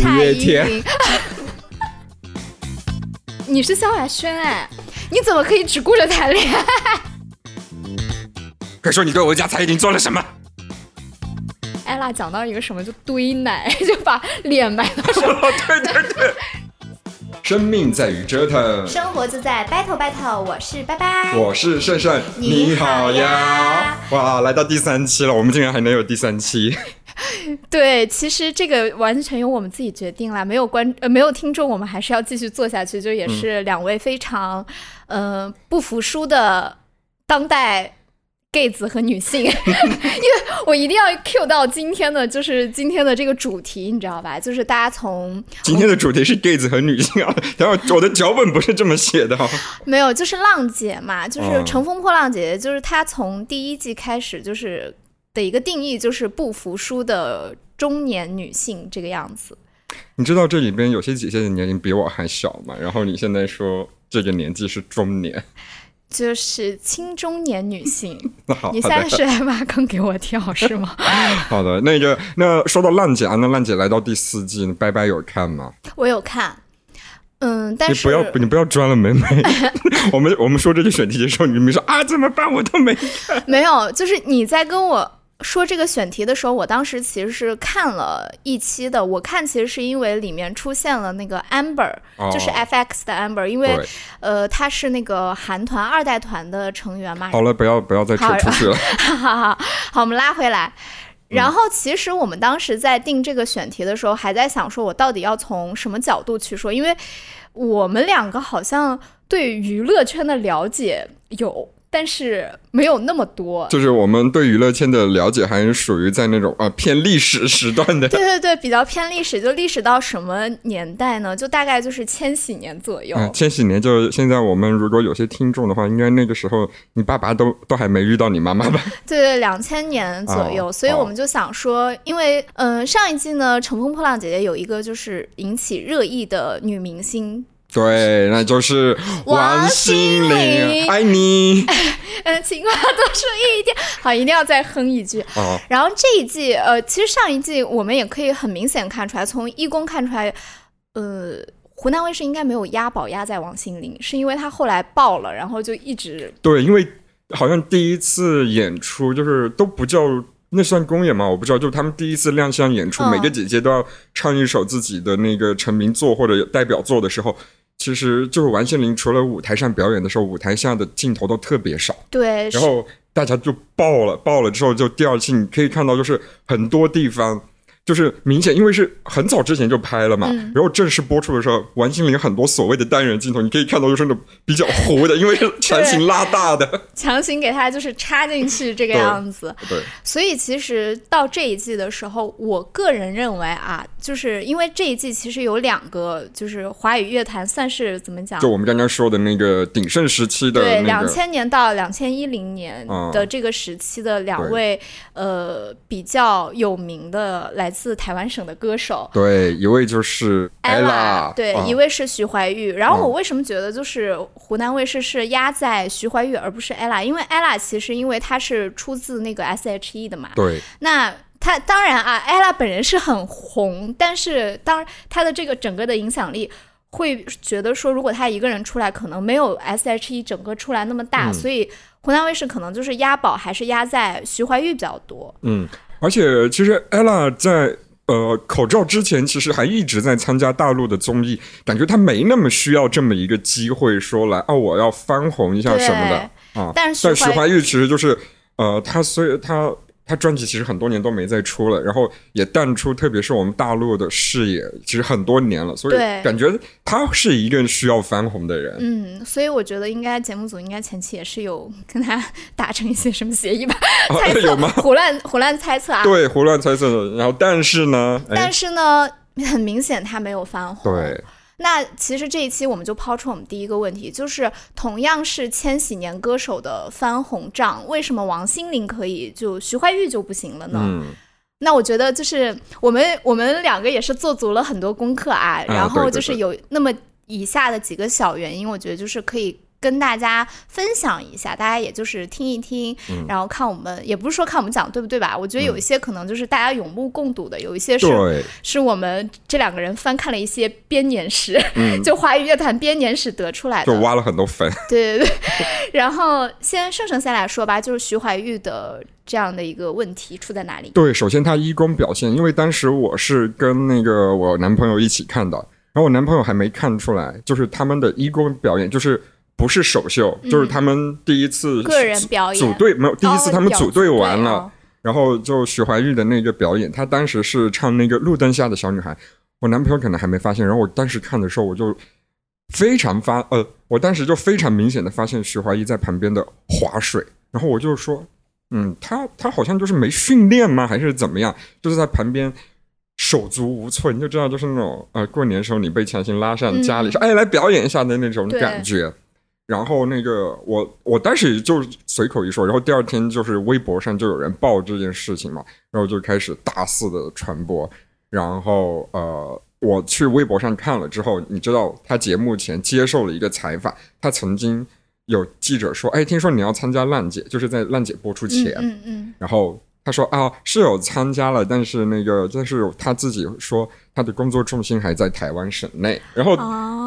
蔡月依天林。你是萧亚轩哎，你怎么可以只顾着谈恋爱？快说你对我家蔡依林做了什么？艾拉讲到一个什么就堆奶，就把脸埋到什么。对对对，生命在于折腾。生活就在 battle battle，我是拜拜。我是胜胜，你好呀！哇，来到第三期了，我们竟然还能有第三期。对，其实这个完全由我们自己决定啦，没有观呃没有听众，我们还是要继续做下去。就也是两位非常呃不服输的当代 gay 子和女性，因为我一定要 cue 到今天的就是今天的这个主题，你知道吧？就是大家从今天的主题是 gay 子和女性啊，然后我的脚本不是这么写的、啊。没有，就是浪姐嘛，就是哦《乘风破浪姐姐》，就是她从第一季开始就是的一个定义，就是不服输的中年女性这个样子。你知道这里边有些姐姐的年龄比我还小嘛？然后你现在说这个年纪是中年，就是青中年女性，那好，你现在是来挖坑给我跳是吗？好的，那个那说到浪姐啊，那浪姐来到第四季，拜拜有看吗？我有看，嗯，但是你不要你不要装了，美美。我们我们说这个选题的时候，你明明说啊怎么办，我都没看。没有，就是你在跟我说这个选题的时候，我当时其实是看了一期的。我看其实是因为里面出现了那个 Amber，、哦就是 FX 的 Amber，因为呃他是那个韩团二代团的成员嘛。好了，不要不要再扯出去了。哈哈哈，好，我们拉回来。然后，其实我们当时在定这个选题的时候，还在想说，我到底要从什么角度去说？因为我们两个好像对娱乐圈的了解有，但是没有那么多。就是我们对娱乐圈的了解还是属于在那种啊、偏历史时段的。对对对，比较偏历史，就历史到什么年代呢？就大概就是千禧年左右。啊，千禧年就是现在我们如果有些听众的话，应该那个时候你爸爸都 都还没遇到你妈妈吧？对对，两千年左右，哦所以我们就想说，因为嗯、呃上一季呢，《乘风破浪姐姐》有一个就是引起热议的女明星，对，那就是王心心凌爱你。嗯，情话多说一点，好，一定要再哼一句。哦，然后这一季，呃，其实上一季我们也可以很明显看出来，从一公看出来，呃，湖南卫视应该没有押宝押在王心凌，是因为她后来爆了，然后就一直对，因为好像第一次演出就是都不叫那算公演吗？我不知道，就是他们第一次亮相演出，嗯每个姐姐都要唱一首自己的那个成名作或者代表作的时候。其实就是王心凌，除了舞台上表演的时候，舞台下的镜头都特别少。对，然后大家就爆了，爆了之后就第二期你可以看到，就是很多地方就是明显，因为是很早之前就拍了嘛，嗯然后正式播出的时候，王心凌很多所谓的单人镜头，你可以看到就是那种比较糊的，因为是强行拉大的。强行给他就是插进去这个样子。对，所以其实到这一季的时候，我个人认为啊，就是因为这一季其实有两个，就是华语乐坛算是怎么讲就？我们刚刚说的那个鼎盛时期的对，那个，两千年到两千一零年嗯的这个时期的两对位、呃比较有名的来自台湾省的歌手。对，一位就是 ella，对，啊一位是徐怀钰。然后嗯我为什么觉得就是湖南卫视是压在徐怀钰而不是 ella？因为 ella 其实因为她是出自那个 S.H.E 的嘛，对那她当然啊，ella 本人是很红，但是当她的这个整个的影响力。会觉得说，如果她一个人出来，可能没有 S.H.E 整个出来那么大，嗯所以湖南卫视可能就是押宝还是压在徐怀钰比较多。嗯，而且其实 ella 在呃口罩之前，其实还一直在参加大陆的综艺，感觉她没那么需要这么一个机会说来啊，我要翻红一下什么的啊。但是徐怀但徐怀钰其实就是呃，她虽然她。她专辑其实很多年都没再出了，然后也淡出，特别是我们大陆的视野，其实很多年了，所以感觉他是一个需要翻红的人。嗯，所以我觉得应该节目组应该前期也是有跟他 达成一些什么协议吧，啊猜 测有吗？胡乱胡乱猜测啊。对，胡乱猜测的。然后，但是呢，哎但，是呢，很明显他没有翻红。对，那其实这一期我们就抛出我们第一个问题，就是同样是千禧年歌手的翻红仗，为什么王心凌可以，就徐怀钰就不行了呢？嗯，那我觉得就是我们我们两个也是做足了很多功课啊，然后就是有那么以下的几个小原因，我觉得就是可以跟大家分享一下，大家也就是听一听，然后看我们，也不是说看我们讲对不对吧？我觉得有一些可能就是大家有目共睹的，有一些是是我们这两个人翻看了一些编年史，就华语乐坛编年史得出来的，就挖了很多坟。对对 对，然后先盛盛先来说吧，就是徐怀钰的这样的一个问题出在哪里？对，首先他一公表现，因为当时我是跟那个我男朋友一起看的，然后我男朋友还没看出来，就是他们的一公表演就是。不是首秀，就是他们第一次个人表演组队没有第一次他们组队完了，然后就徐怀钰的那个表演，他当时是唱那个路灯下的小女孩，我男朋友可能还没发现，然后我当时看的时候我就非常发呃，我当时就非常明显的发现徐怀钰在旁边的划水，然后我就说，嗯，他他好像就是没训练吗，还是怎么样？就是在旁边手足无措，你就知道就是那种呃过年时候你被强行拉上家里说，哎，来表演一下的那种感觉。然后那个我我当时就随口一说，然后第二天就是微博上就有人报这件事情嘛，然后就开始大肆的传播。然后呃，我去微博上看了之后，你知道他节目前接受了一个采访，他曾经有记者说：“哎，听说你要参加浪姐，就是在浪姐播出前。”嗯嗯。然后他说：“啊，是有参加了，但是那个但是他自己说。”他的工作重心还在台湾省内，然后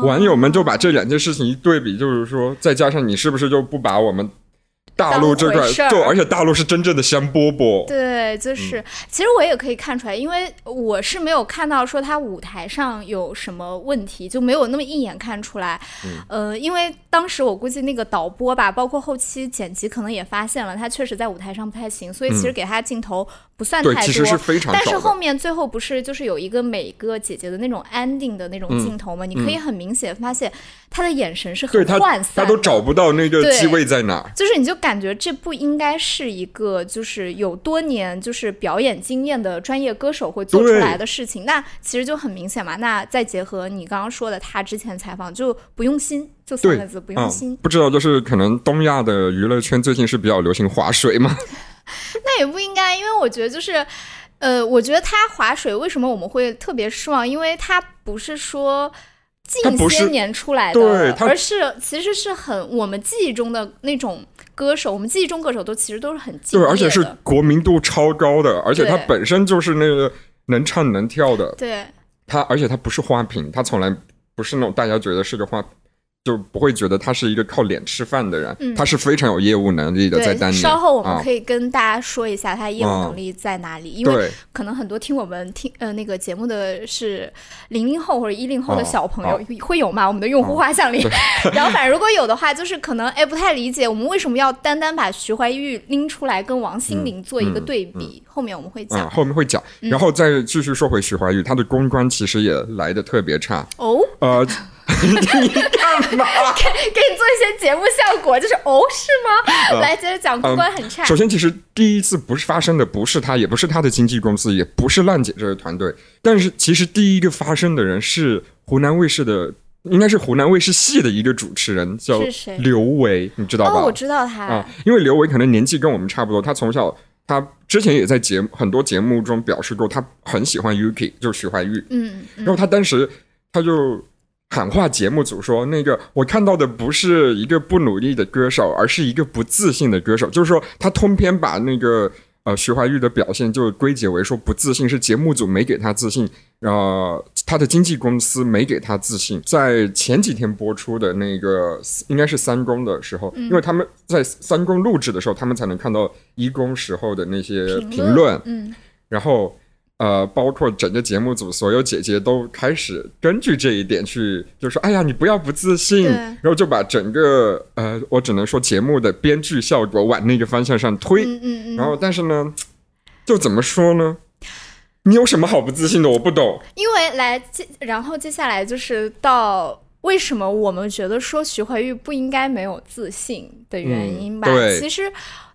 网友们就把这两件事情一对比，就是说，再加上你是不是就不把我们？大陆这块，对，而且大陆是真正的香饽饽。对，就是，其实我也可以看出来，因为我是没有看到说他舞台上有什么问题，就没有那么一眼看出来。呃，因为当时我估计那个导播吧，包括后期剪辑，可能也发现了他确实在舞台上不太行，所以其实给他镜头不算太多。其实是非常但是后面最后不是就是有一个每个姐姐的那种 ending 的那种镜头吗？你可以很明显发现他的眼神是很涣散，他都找不到那个机位在哪。就是你就。感觉这不应该是一个就是有多年就是表演经验的专业歌手会做出来的事情。那其实就很明显嘛。那再结合你刚刚说的，他之前采访就不用心，就三个字不用心。不知道就是可能东亚的娱乐圈最近是比较流行划水吗？那也不应该，因为我觉得就是呃，我觉得他划水为什么我们会特别失望？因为他不是说。近些年出来的，而是其实是很我们记忆中的那种歌手，我们记忆中歌手都其实都是很对，而且是国民度超高的，而且他本身就是那个能唱能跳的，对，他而且他不是花瓶，他从来不是那种大家觉得是个花。就不会觉得他是一个靠脸吃饭的人，他是非常有业务能力的。在当年，稍后我们可以跟大家说一下他业务能力在哪里，因为可能很多听我们听呃那个节目的是零零后或者一零后的小朋友会有吗？我们的用户画像里，然后反正如果有的话，就是可能哎不太理解我们为什么要单单把徐怀钰拎出来跟王心凌做一个对比。后面我们会讲，后面会讲，然后再继续说回徐怀钰，他的公关其实也来的特别差。哦，呃。你干嘛？给给你做一些节目效果，就是哦，是吗？来，接着讲，公关很差。首先，其实第一次不是发生的，不是他，也不是他的经纪公司，也不是浪姐这个团队。但是，其实第一个发生的人是湖南卫视的，应该是湖南卫视系的一个主持人，叫刘维，你知道吧？哦，我知道他啊，因为刘维可能年纪跟我们差不多，他从小他之前也在节目很多节目中表示过，他很喜欢 Yuki，就是徐怀钰。嗯，然后他当时他就。喊话节目组说：“那个，我看到的不是一个不努力的歌手，而是一个不自信的歌手。就是说，他通篇把那个呃徐怀钰的表现就归结为说不自信，是节目组没给他自信，呃，他的经纪公司没给他自信。在前几天播出的那个应该是三公的时候，因为他们在三公录制的时候，他们才能看到一公时候的那些评论，嗯，然后。”呃，包括整个节目组所有姐姐都开始根据这一点去，就说：“哎呀，你不要不自信。”然后就把整个呃，我只能说节目的编剧效果往那个方向上推。嗯嗯嗯。然后，但是呢，就怎么说呢？你有什么好不自信的？我不懂。因为来接，然后接下来就是到为什么我们觉得说徐怀钰不应该没有自信的原因吧？对，其实。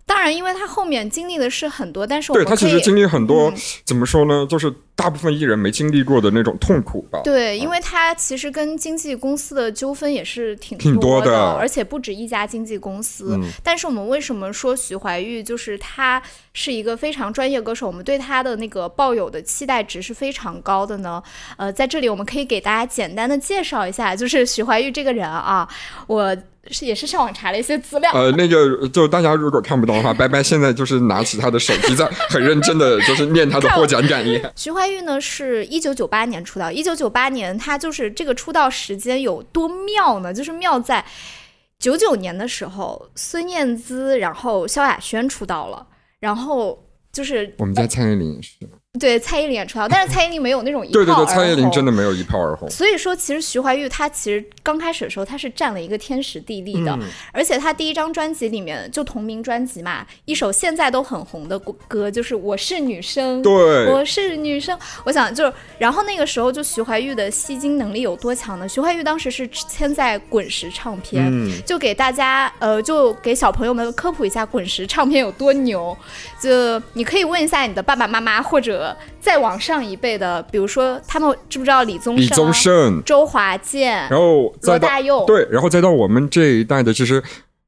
当然，因为他后面经历的是很多，但是我对他其实经历很多，怎么说呢？就是。大部分艺人没经历过的那种痛苦吧？对，因为他其实跟经纪公司的纠纷也是挺挺多的，而且不止一家经纪公司。但是我们为什么说徐怀钰就是他是一个非常专业歌手？我们对他的那个抱有的期待值是非常高的呢？呃，在这里我们可以给大家简单的介绍一下，就是徐怀钰这个人啊，我是也是上网查了一些资料。呃，那个就是大家如果看不到的话，拜拜现在就是拿起他的手机在 很认真的就是念他的获奖感言。徐怀钰呢是一九九八年出道，一九九八年他就是这个出道时间有多妙呢？就是妙在九九年的时候，孙燕姿然后萧亚轩出道了，然后就是我们家蔡依林也是。对蔡依林也出道，但是蔡依林没有那种一对对对，蔡依林真的没有一炮而红。所以说，其实徐怀钰她其实刚开始的时候，她是占了一个天时地利的，而且她第一张专辑里面就同名专辑嘛，一首现在都很红的歌就是《我是女生》，对，我是女生。我想就是，然后那个时候就徐怀钰的吸金能力有多强呢？徐怀钰当时是签在滚石唱片，就给大家呃，就给小朋友们科普一下滚石唱片有多牛。就你可以问一下你的爸爸妈妈或者。再往上一辈的，比如说他们知不知道李宗李宗盛、周华健，然后罗大佑，对，然后再到我们这一代的，其实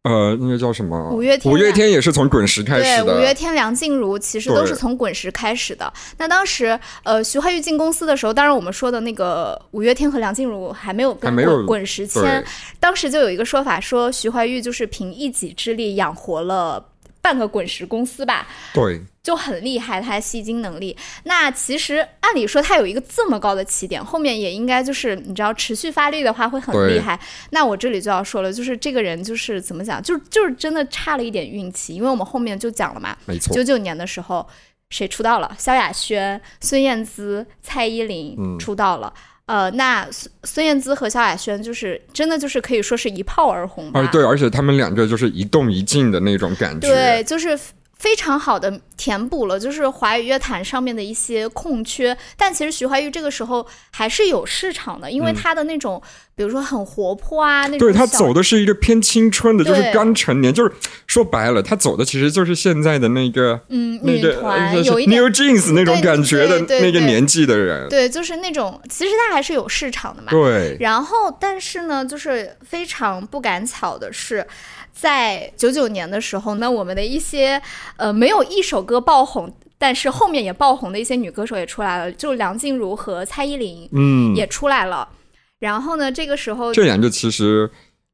呃，那个叫什么？五月天，五月天也是从滚石开始的。对五月天、梁静茹其实都是从滚石开始的。那当时呃，徐怀钰进公司的时候，当然我们说的那个五月天和梁静茹还没有跟滚滚石签，当时就有一个说法说徐怀钰就是凭一己之力养活了。半个滚石公司吧，对，就很厉害，他吸金能力。那其实按理说他有一个这么高的起点，后面也应该就是你知道持续发力的话会很厉害。那我这里就要说了，就是这个人就是怎么讲，就就是真的差了一点运气，因为我们后面就讲了嘛，没错，九九年的时候谁出道了？萧亚轩、孙燕姿、蔡依林出道了。呃，那孙孙燕姿和萧亚轩就是真的就是可以说是一炮而红吧。啊，对，而且他们两个就是一动一静的那种感觉，对，就是非常好的填补了就是华语乐坛上面的一些空缺。但其实徐怀钰这个时候还是有市场的，因为他的那种。比如说很活泼啊，那种对他走的是一个偏青春的，就是刚成年，就是说白了，他走的其实就是现在的那个嗯那个有一点 New Jeans 那种感觉的那个年纪的人，对，就是那种其实他还是有市场的嘛。对，然后但是呢，就是非常不赶巧的是，在九九年的时候呢，我们的一些呃没有一首歌爆红，但是后面也爆红的一些女歌手也出来了，就梁静茹和蔡依林，嗯，也出来了。然后呢？这个时候这两个其实，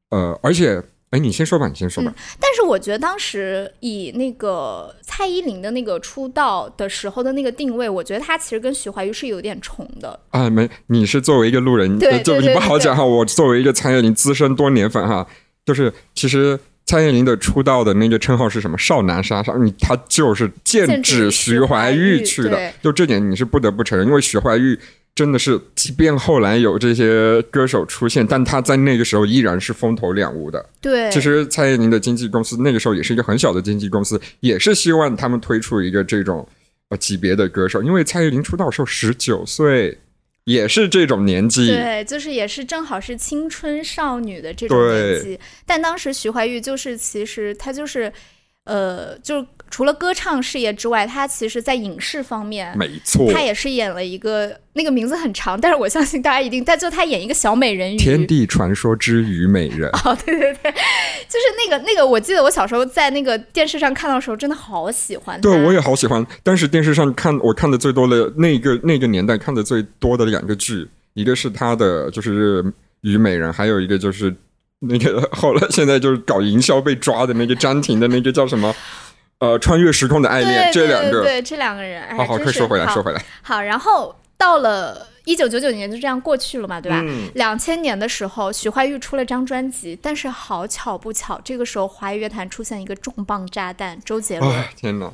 呃，而且，哎，你先说吧，你先说吧。但是我觉得当时以那个蔡依林的那个出道的时候的那个定位，我觉得她其实跟徐怀钰是有点重的。啊，没，你是作为一个路人，对，就你不好讲哈。我作为一个蔡依林资深多年粉哈，就是其实蔡依林的出道的那个称号是什么？少男杀手，你他就是剑指徐怀钰去的。就这点你是不得不承认，因为徐怀钰。真的是，即便后来有这些歌手出现，但他在那个时候依然是风头两无的。对，其实蔡依林的经纪公司那个时候也是一个很小的经纪公司，也是希望他们推出一个这种呃级别的歌手，因为蔡依林出道时候十九岁，也是这种年纪。对，就是也是正好是青春少女的这种年纪。但当时徐怀钰就是其实她就是呃就。除了歌唱事业之外，他其实在影视方面，没错，他也是演了一个那个名字很长，但是我相信大家一定，但就他演一个小美人鱼，《天地传说之虞美人》。哦，对对对，就是那个那个，我记得我小时候在那个电视上看到的时候，真的好喜欢。对，我也好喜欢。但是电视上看，我看的最多的那个那个年代看的最多的两个剧，一个是他的就是《虞美人》，还有一个就是那个后来现在就是搞营销被抓的那个张庭的那个叫什么？呃，穿越时空的爱恋，这两个，对这两个人，好好，快说回来，说回来。好，然后到了一九九九年，就这样过去了嘛，对吧？两千年的时候，徐怀钰出了张专辑，但是好巧不巧，这个时候华语乐坛出现一个重磅炸弹，周杰伦。天哪！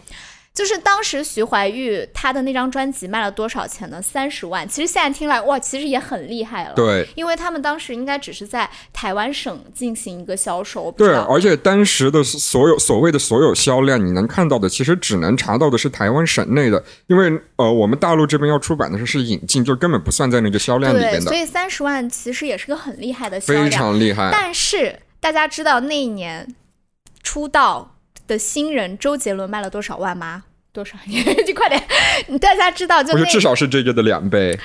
就是当时徐怀钰他的那张专辑卖了多少钱呢？三十万。其实现在听来，哇，其实也很厉害了。对，因为他们当时应该只是在台湾省进行一个销售。对，而且当时的所有所谓的所有销量，你能看到的，其实只能查到的是台湾省内的，因为呃，我们大陆这边要出版的是是引进，就根本不算在那个销量里面的。所以三十万其实也是个很厉害的销量，非常厉害。但是大家知道那一年出道的新人周杰伦卖了多少万吗？多少？你快点！你 大家知道，就至少是这个的两倍。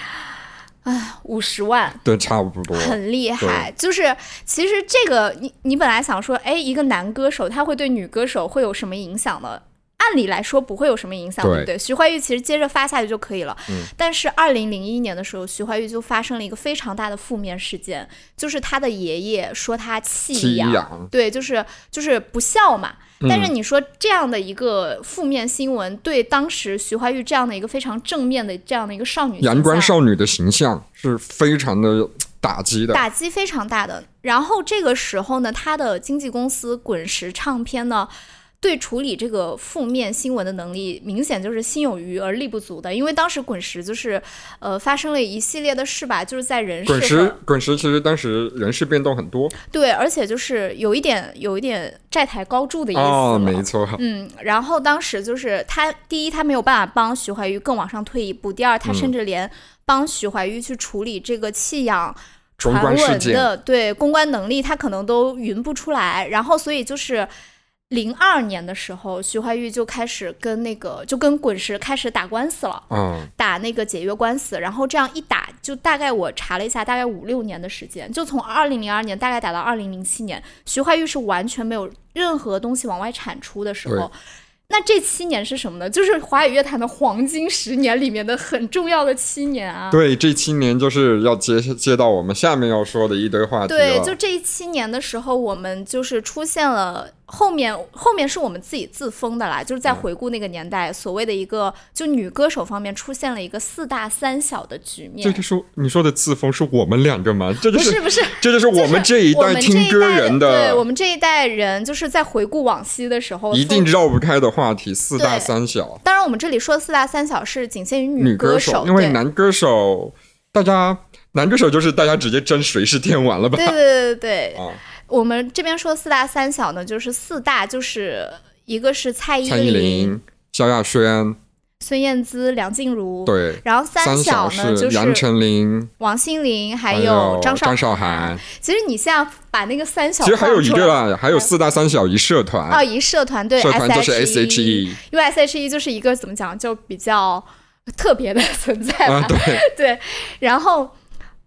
哎，五十万，对，差不多，很厉害。就是其实这个，你你本来想说，哎，一个男歌手他会对女歌手会有什么影响呢？按理来说不会有什么影响，对对不对？徐怀钰其实接着发下去就可以了。嗯但是二零零一年的时候，徐怀钰就发生了一个非常大的负面事件，就是他的爷爷说他弃养对，就是就是不孝嘛。嗯但是你说这样的一个负面新闻，对当时徐怀钰这样的一个非常正面的这样的一个少女阳光少女的形象是非常的打击的。打击非常大的。然后这个时候呢，他的经纪公司滚石唱片呢。对处理这个负面新闻的能力，明显就是心有余而力不足的。因为当时滚石就是，呃，发生了一系列的事吧，就是在人事滚石，滚石其实当时人事变动很多对，而且就是有一点有一点债台高筑的意思哦，没错，嗯，然后当时就是他，第一他没有办法帮徐怀钰更往上退一步，第二他嗯甚至连帮徐怀钰去处理这个弃养公传闻的对公关能力，他可能都匀不出来。然后所以就是零二年的时候，徐怀钰就开始跟那个就跟滚石开始打官司了。嗯，打那个解约官司，然后这样一打，就大概我查了一下，大概五六年的时间，就从二零零二年大概打到二零零七年，徐怀钰是完全没有任何东西往外产出的时候。那这七年是什么呢？就是华语乐坛的黄金十年里面的很重要的七年啊。对，这七年就是要接接到我们下面要说的一堆话题对，就这一七年的时候，我们就是出现了后面后面是我们自己自封的啦，就是在回顾那个年代，所谓的一个就女歌手方面出现了一个四大三小的局面。这就是你说的自封是我们两个吗？这就不是不是，这就是我们这一代听歌人对我们这一代人，就是在回顾往昔的时候，一定绕不开的话题，四大三小。当然，我们这里说的四大三小是仅限于女歌手，因为男歌手，大家男歌手就是大家直接争谁是天王了吧？对对对对对，啊，我们这边说四大三小呢，就是四大就是一个是蔡依林、萧亚轩，孙燕姿、梁静茹，对，然后三小呢就是杨是丞琳，王心凌还还有张张韶涵。其实你现在把那个三小其实还有一个啦，还有四大三小一社团，哦，一社团对社团就是 S H SHE 因为 S H E 就是一个怎么讲，就比较特别的存在吧。啊，对，对，然后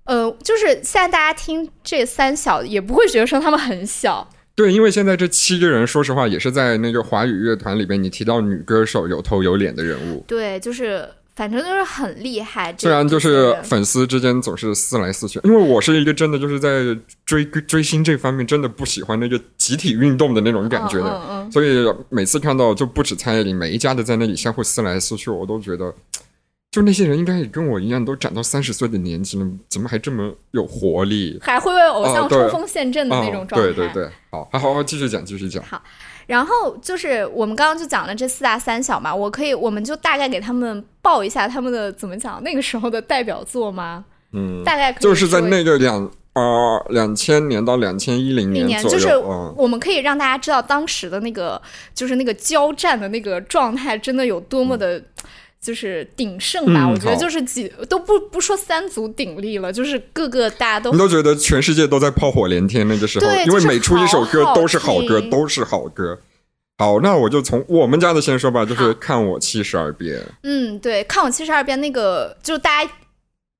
呃，就是现在大家听这三小，也不会觉得说他们很小。对，因为现在这七个人，说实话也是在那个华语乐团里边，你提到女歌手有头有脸的人物。对，就是反正就是很厉害。虽然就是粉丝之间总是撕来撕去，因为我是一个真的就是在追追星这方面真的不喜欢那个集体运动的那种感觉的，嗯嗯嗯所以每次看到就不止蔡依林，每一家的在那里相互撕来撕去，我都觉得，就那些人应该也跟我一样都长到三十岁的年纪了，怎么还这么有活力？还会为偶像冲锋陷阵的那种哦，状态。对对对，好，好好好，继续讲，继续讲。好然后就是我们刚刚就讲了这四大三小嘛，我可以，我们就大概给他们报一下他们的怎么讲那个时候的代表作吗？嗯，大概可以就是在那个两呃两千年到两千一零年，左右，就是嗯，我们可以让大家知道当时的那个，就是那个交战的那个状态，真的有多么的，就是鼎盛吧。嗯我觉得就是几都不不说三足鼎立了，就是各个大家都你都觉得全世界都在炮火连天那个时候，因为每出一首歌都是好歌，都是好歌。好，那我就从我们家的先说吧，就是看我七十二变。嗯，对，看我七十二变那个，就大家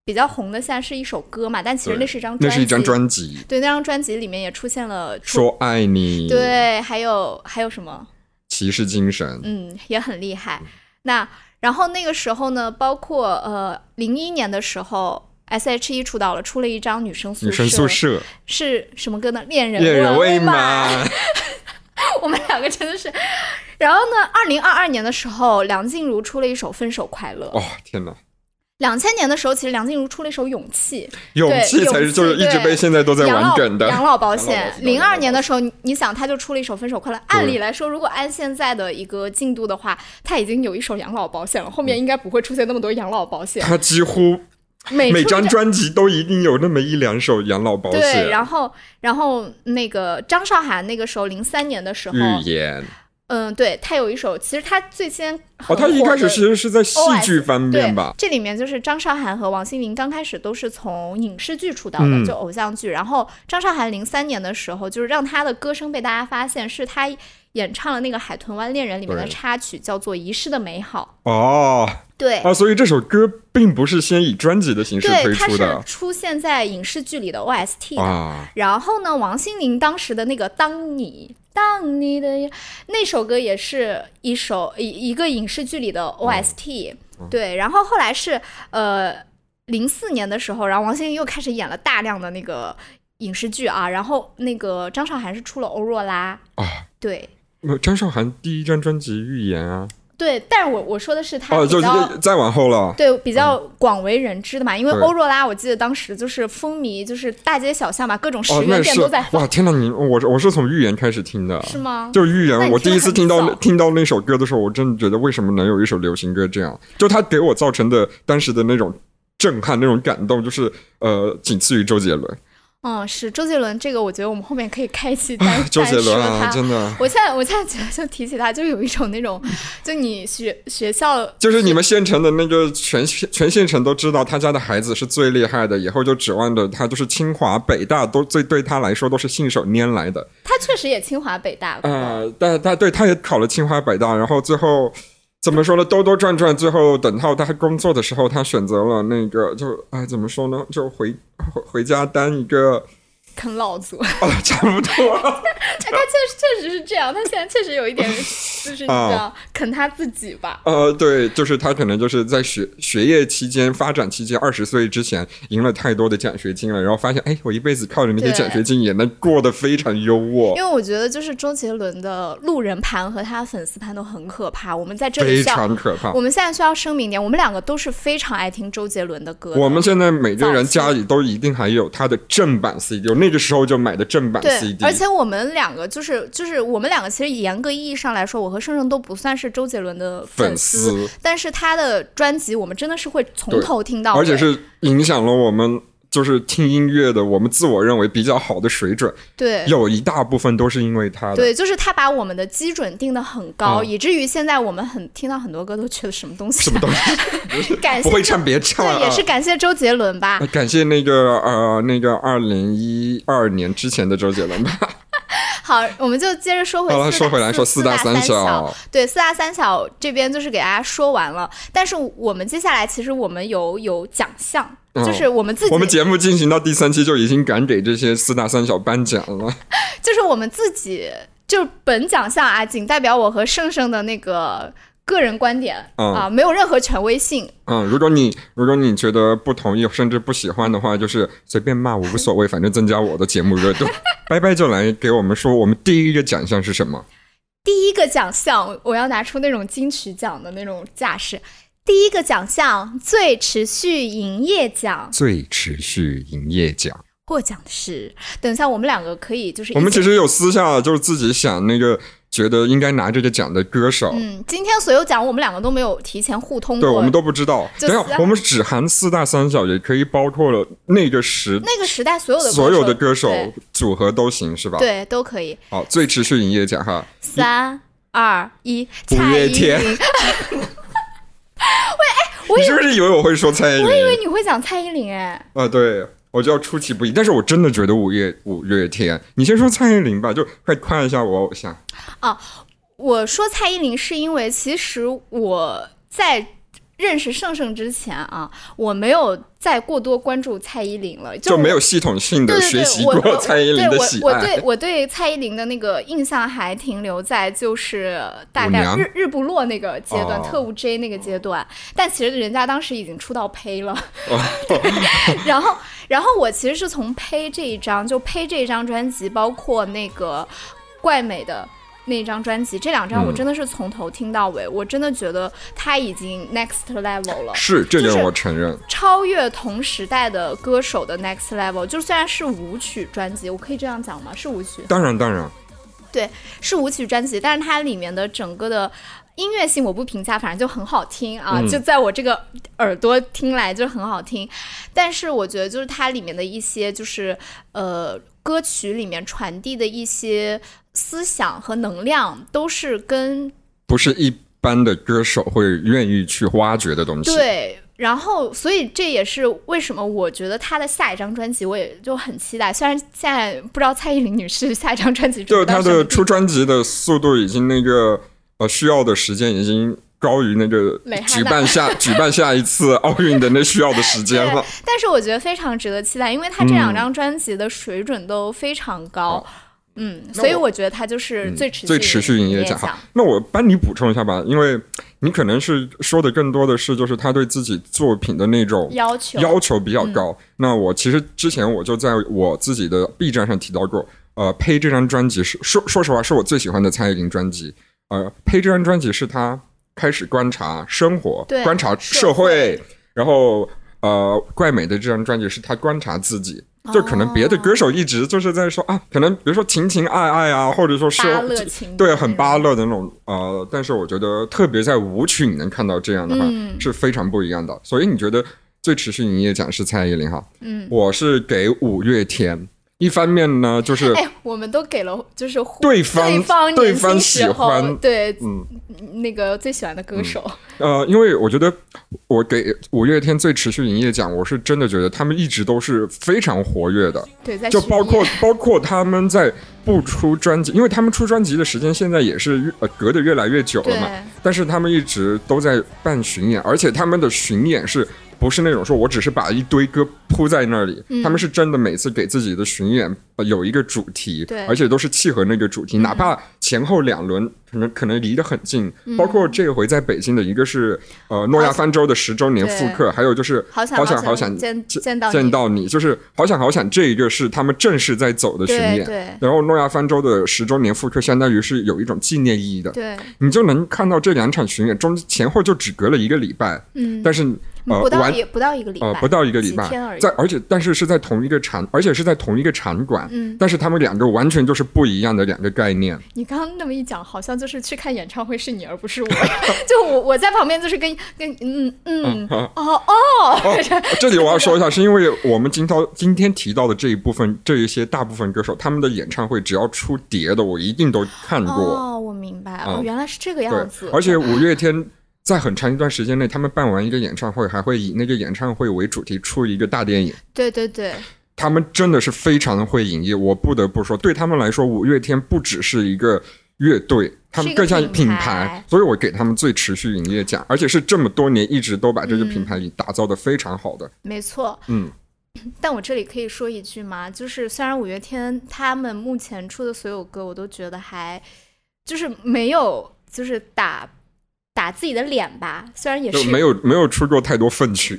比较红的，现在是一首歌嘛，但其实那是一张那是一张专辑，对，那张专辑里面也出现了说爱你，，对，还有还有什么？骑士精神，嗯，也很厉害。那然后那个时候呢，包括呃零一年的时候，S.H.E 出道了，出了一张女生宿女生宿舍，是什么歌呢？恋人恋人未满。满，我们两个真的是。然后呢，二零二二年的时候，梁静茹出了一首《分手快乐》。哦天哪，两千年的时候，其实梁静茹出了一首《勇气》。勇气才是就是一直被现在都在玩梗的养老保险零二年的时候，你你想，他就出了一首《分手快乐》。按理来说，如果按现在的一个进度的话，他已经有一首养老保险了，后面应该不会出现那么多养老保险。他几乎每张每张专辑都一定有那么一两首养老保险对，然后然后那个张韶涵那个时候零三年的时候，预言嗯，对他有一首，其实他最先哦，他一开始其实是在戏剧方面吧，这里面就是张韶涵和王心凌刚开始都是从影视剧出道的，嗯就偶像剧。然后张韶涵零三年的时候，就是让她的歌声被大家发现，是她演唱了那个《海豚湾恋人》里面的插曲，叫做《遗失的美好》。哦对，啊，所以这首歌并不是先以专辑的形式对，它是推出的出现在影视剧里的 OST 的。啊。然后呢，王心凌当时的那个《当你当你的》那首歌也是一首一一个影视剧里的 OST，、对。然后后来是呃零四年的时候，然后王心凌又开始演了大量的那个影视剧啊，然后那个张韶涵是出了欧若拉，啊，对。那张韶涵第一张专辑《预言》啊，对，但是我我说的是他哦，就比较、是再往后了。对比较广为人知的嘛，因为欧若拉我记得当时就是风靡，就是大街小巷嘛，各种十元店都在放，哇！天哪，你我我是从《预言》开始听的，是吗？就《预言我第一次听到听到那首歌的时候，我真的觉得为什么能有一首流行歌这样？就它给我造成的当时的那种震撼、那种感动，就是呃，仅次于周杰伦。嗯，是周杰伦这个，我觉得我们后面可以开一期 单周杰伦啊，真的。我现在我现在觉得，就提起他，就有一种那种，就你学学校 就是你们县城的那个全全县城都知道他家的孩子是最厉害的，以后就指望着他就是清华北大都最对他来说都是信手拈来的。他确实也清华北大过，呃，但他对他也考了清华北大，然后最后怎么说呢？兜兜转转，最后等到他工作的时候，他选择了那个就哎怎么说呢？就回回回家当一个啃老族。啊，差不多。哎，他确实确实是这样，他现在确实有一点，就是你知道啊啃他自己吧。呃，对，就是他可能就是在学学业期间、发展期间，二十岁之前赢了太多的奖学金了，然后发现，哎，我一辈子靠着那些奖学金也能过得非常优渥，因为我觉得就是周杰伦的路人盘和他的粉丝盘都很可怕。我们在这里非，常可怕我。们现在需要声明一点，我们两个都是非常爱听周杰伦的歌的。我们现在每个人家里都一定还有他的正版 CD，我那个时候就买的正版 CD，，而且我们两个就是就是我们两个其实严格意义上来说，我和盛盛都不算是周杰伦的粉丝，丝，但是他的专辑我们真的是会从头听到尾，而且是影响了我们。就是听音乐的，我们自我认为比较好的水准，对。有一大部分都是因为他的。对，就是他把我们的基准定得很高，嗯以至于现在我们很听到很多歌都觉得什么东西、啊，什么东西 感谢不会唱别唱啊！对，也是感谢周杰伦吧。呃感谢那个呃那个二零一二年之前的周杰伦吧。好，我们就接着说回好了，说回来说四大三小，对，四大三小这边就是给大家说完了，但是我们接下来其实我们有有奖项，嗯就是我们自己，我们节目进行到第三期就已经敢给这些四大三小颁奖了。就是我们自己，就本奖项啊，仅代表我和盛盛的那个个人观点、嗯啊，没有任何权威性。嗯，如果你如果你觉得不同意甚至不喜欢的话，就是随便骂我无所谓，反正增加我的节目热度。拜拜就来给我们说，我们第一个奖项是什么？第一个奖项，我要拿出那种金曲奖的那种架势。第一个奖项最持续营业奖，最持续营业奖。获奖的是，等一下我们两个可以就是我们其实有私下就是自己想那个觉得应该拿这个奖的歌手，嗯，今天所有奖我们两个都没有提前互通过，对我们都不知道。就私下等一下，我们只含四大三小，也可以包括了那个时那个时代所有的所有的歌手组合都行，是吧？。对都可以。好，最持续营业奖哈，三二一，五蔡依 月天林。你是不是以为我会说蔡依林？我以为你会讲蔡依林哎，啊，对，我就要出其不意。但是我真的觉得五月五月天，你先说蔡依林吧，就快夸一下我偶像。啊我说蔡依林是因为其实我在认识盛盛之前啊，我没有再过多关注蔡依林了，我就没有系统性的学习我过蔡依林的喜对我我对。我对蔡依林的那个印象还停留在就是大概日日不落那个阶段，哦特务 J 那个阶段，但其实人家当时已经出到胚了。哦 然后，然后我其实是从胚这一张，就胚这一张专辑，包括那个怪美的。那张专辑，这两张我嗯真的是从头听到尾，我真的觉得他已经 next level 了。是，这点我承认。超越同时代的歌手的 next level，就虽然是舞曲专辑，我可以这样讲吗？是舞曲，当然，当然，对是舞曲专辑，但是它里面的整个的音乐性我不评价，反正就很好听啊，嗯就在我这个耳朵听来就很好听。但是我觉得就是它里面的一些就是呃歌曲里面传递的一些思想和能量，都是跟不是一般的歌手会愿意去挖掘的东西。，对。然后，所以这也是为什么我觉得他的下一张专辑我也就很期待。虽然现在不知道蔡依林女士下一张专辑就是她的出专辑的速度已经那个呃需要的时间已经高于那个举办下举办下一次 奥运的那需要的时间了。但是我觉得非常值得期待，因为他这两张专辑的水准都非常高。嗯，所以我觉得他就是最持最持续营业奖。那我帮你补充一下吧，因为你可能是说的更多的是，就是他对自己作品的那种要求要求比较高。那我其实之前我就在我自己的 B 站上提到过，呃，《呸》这张专辑是说说实话是我最喜欢的蔡依林专辑。呃，《呸》这张专辑是他开始观察生活、观察社会，然后呃，《怪美》的这张专辑是他观察自己。就可能别的歌手一直就是在说啊，可能比如说情情爱爱啊，或者说是对很巴乐的那种呃，但是我觉得特别在舞曲你能看到这样的话是非常不一样的。所以你觉得最持续营业奖是蔡依林哈？嗯，我是给五月天。一方面呢，就是哎，我们都给了，就是对方对方对方喜欢对嗯那个最喜欢的歌手。呃，因为我觉得我给五月天最持续营业奖，我是真的觉得他们一直都是非常活跃的。对，就包括包括他们在不出专辑，因为他们出专辑的时间现在也是呃隔得越来越久了嘛。但是他们一直都在办巡演，而且他们的巡演是。不是那种说我只是把一堆歌铺在那里，他们是真的每次给自己的巡演有一个主题，而且都是契合那个主题，哪怕前后两轮可能可能离得很近，包括这回在北京的一个是呃诺亚方舟的十周年复刻，还有就是好想好想见见到见到你，就是好想好想这一个是他们正式在走的巡演，对，然后诺亚方舟的十周年复刻相当于是有一种纪念意义的，对，你就能看到这两场巡演中前后就只隔了一个礼拜，嗯，但是。呃不到一不到一个礼拜，呃不到一个礼拜，在而且但是是在同一个场，而且是在同一个场馆，嗯，但是他们两个完全就是不一样的两个概念。你刚刚那么一讲，好像就是去看演唱会是你而不是我，就我我在旁边就是跟跟嗯嗯哦哦，这里我要说一下，是因为我们今朝今天提到的这一部分这一些大部分歌手他们的演唱会只要出碟的，我一定都看过。哦，我明白了，原来是这个样子。而且五月天。在很长一段时间内，他们办完一个演唱会，还会以那个演唱会为主题出一个大电影。对对对，他们真的是非常的会营业。我不得不说，对他们来说，五月天不只是一个乐队，他们更像品牌。所以我给他们最持续营业奖，而且是这么多年一直都把这个品牌打造的非常好的。没错，嗯。但我这里可以说一句吗？就是虽然五月天他们目前出的所有歌，我都觉得还就是没有就是打。打自己的脸吧，虽然也是没有没有出过太多粪曲，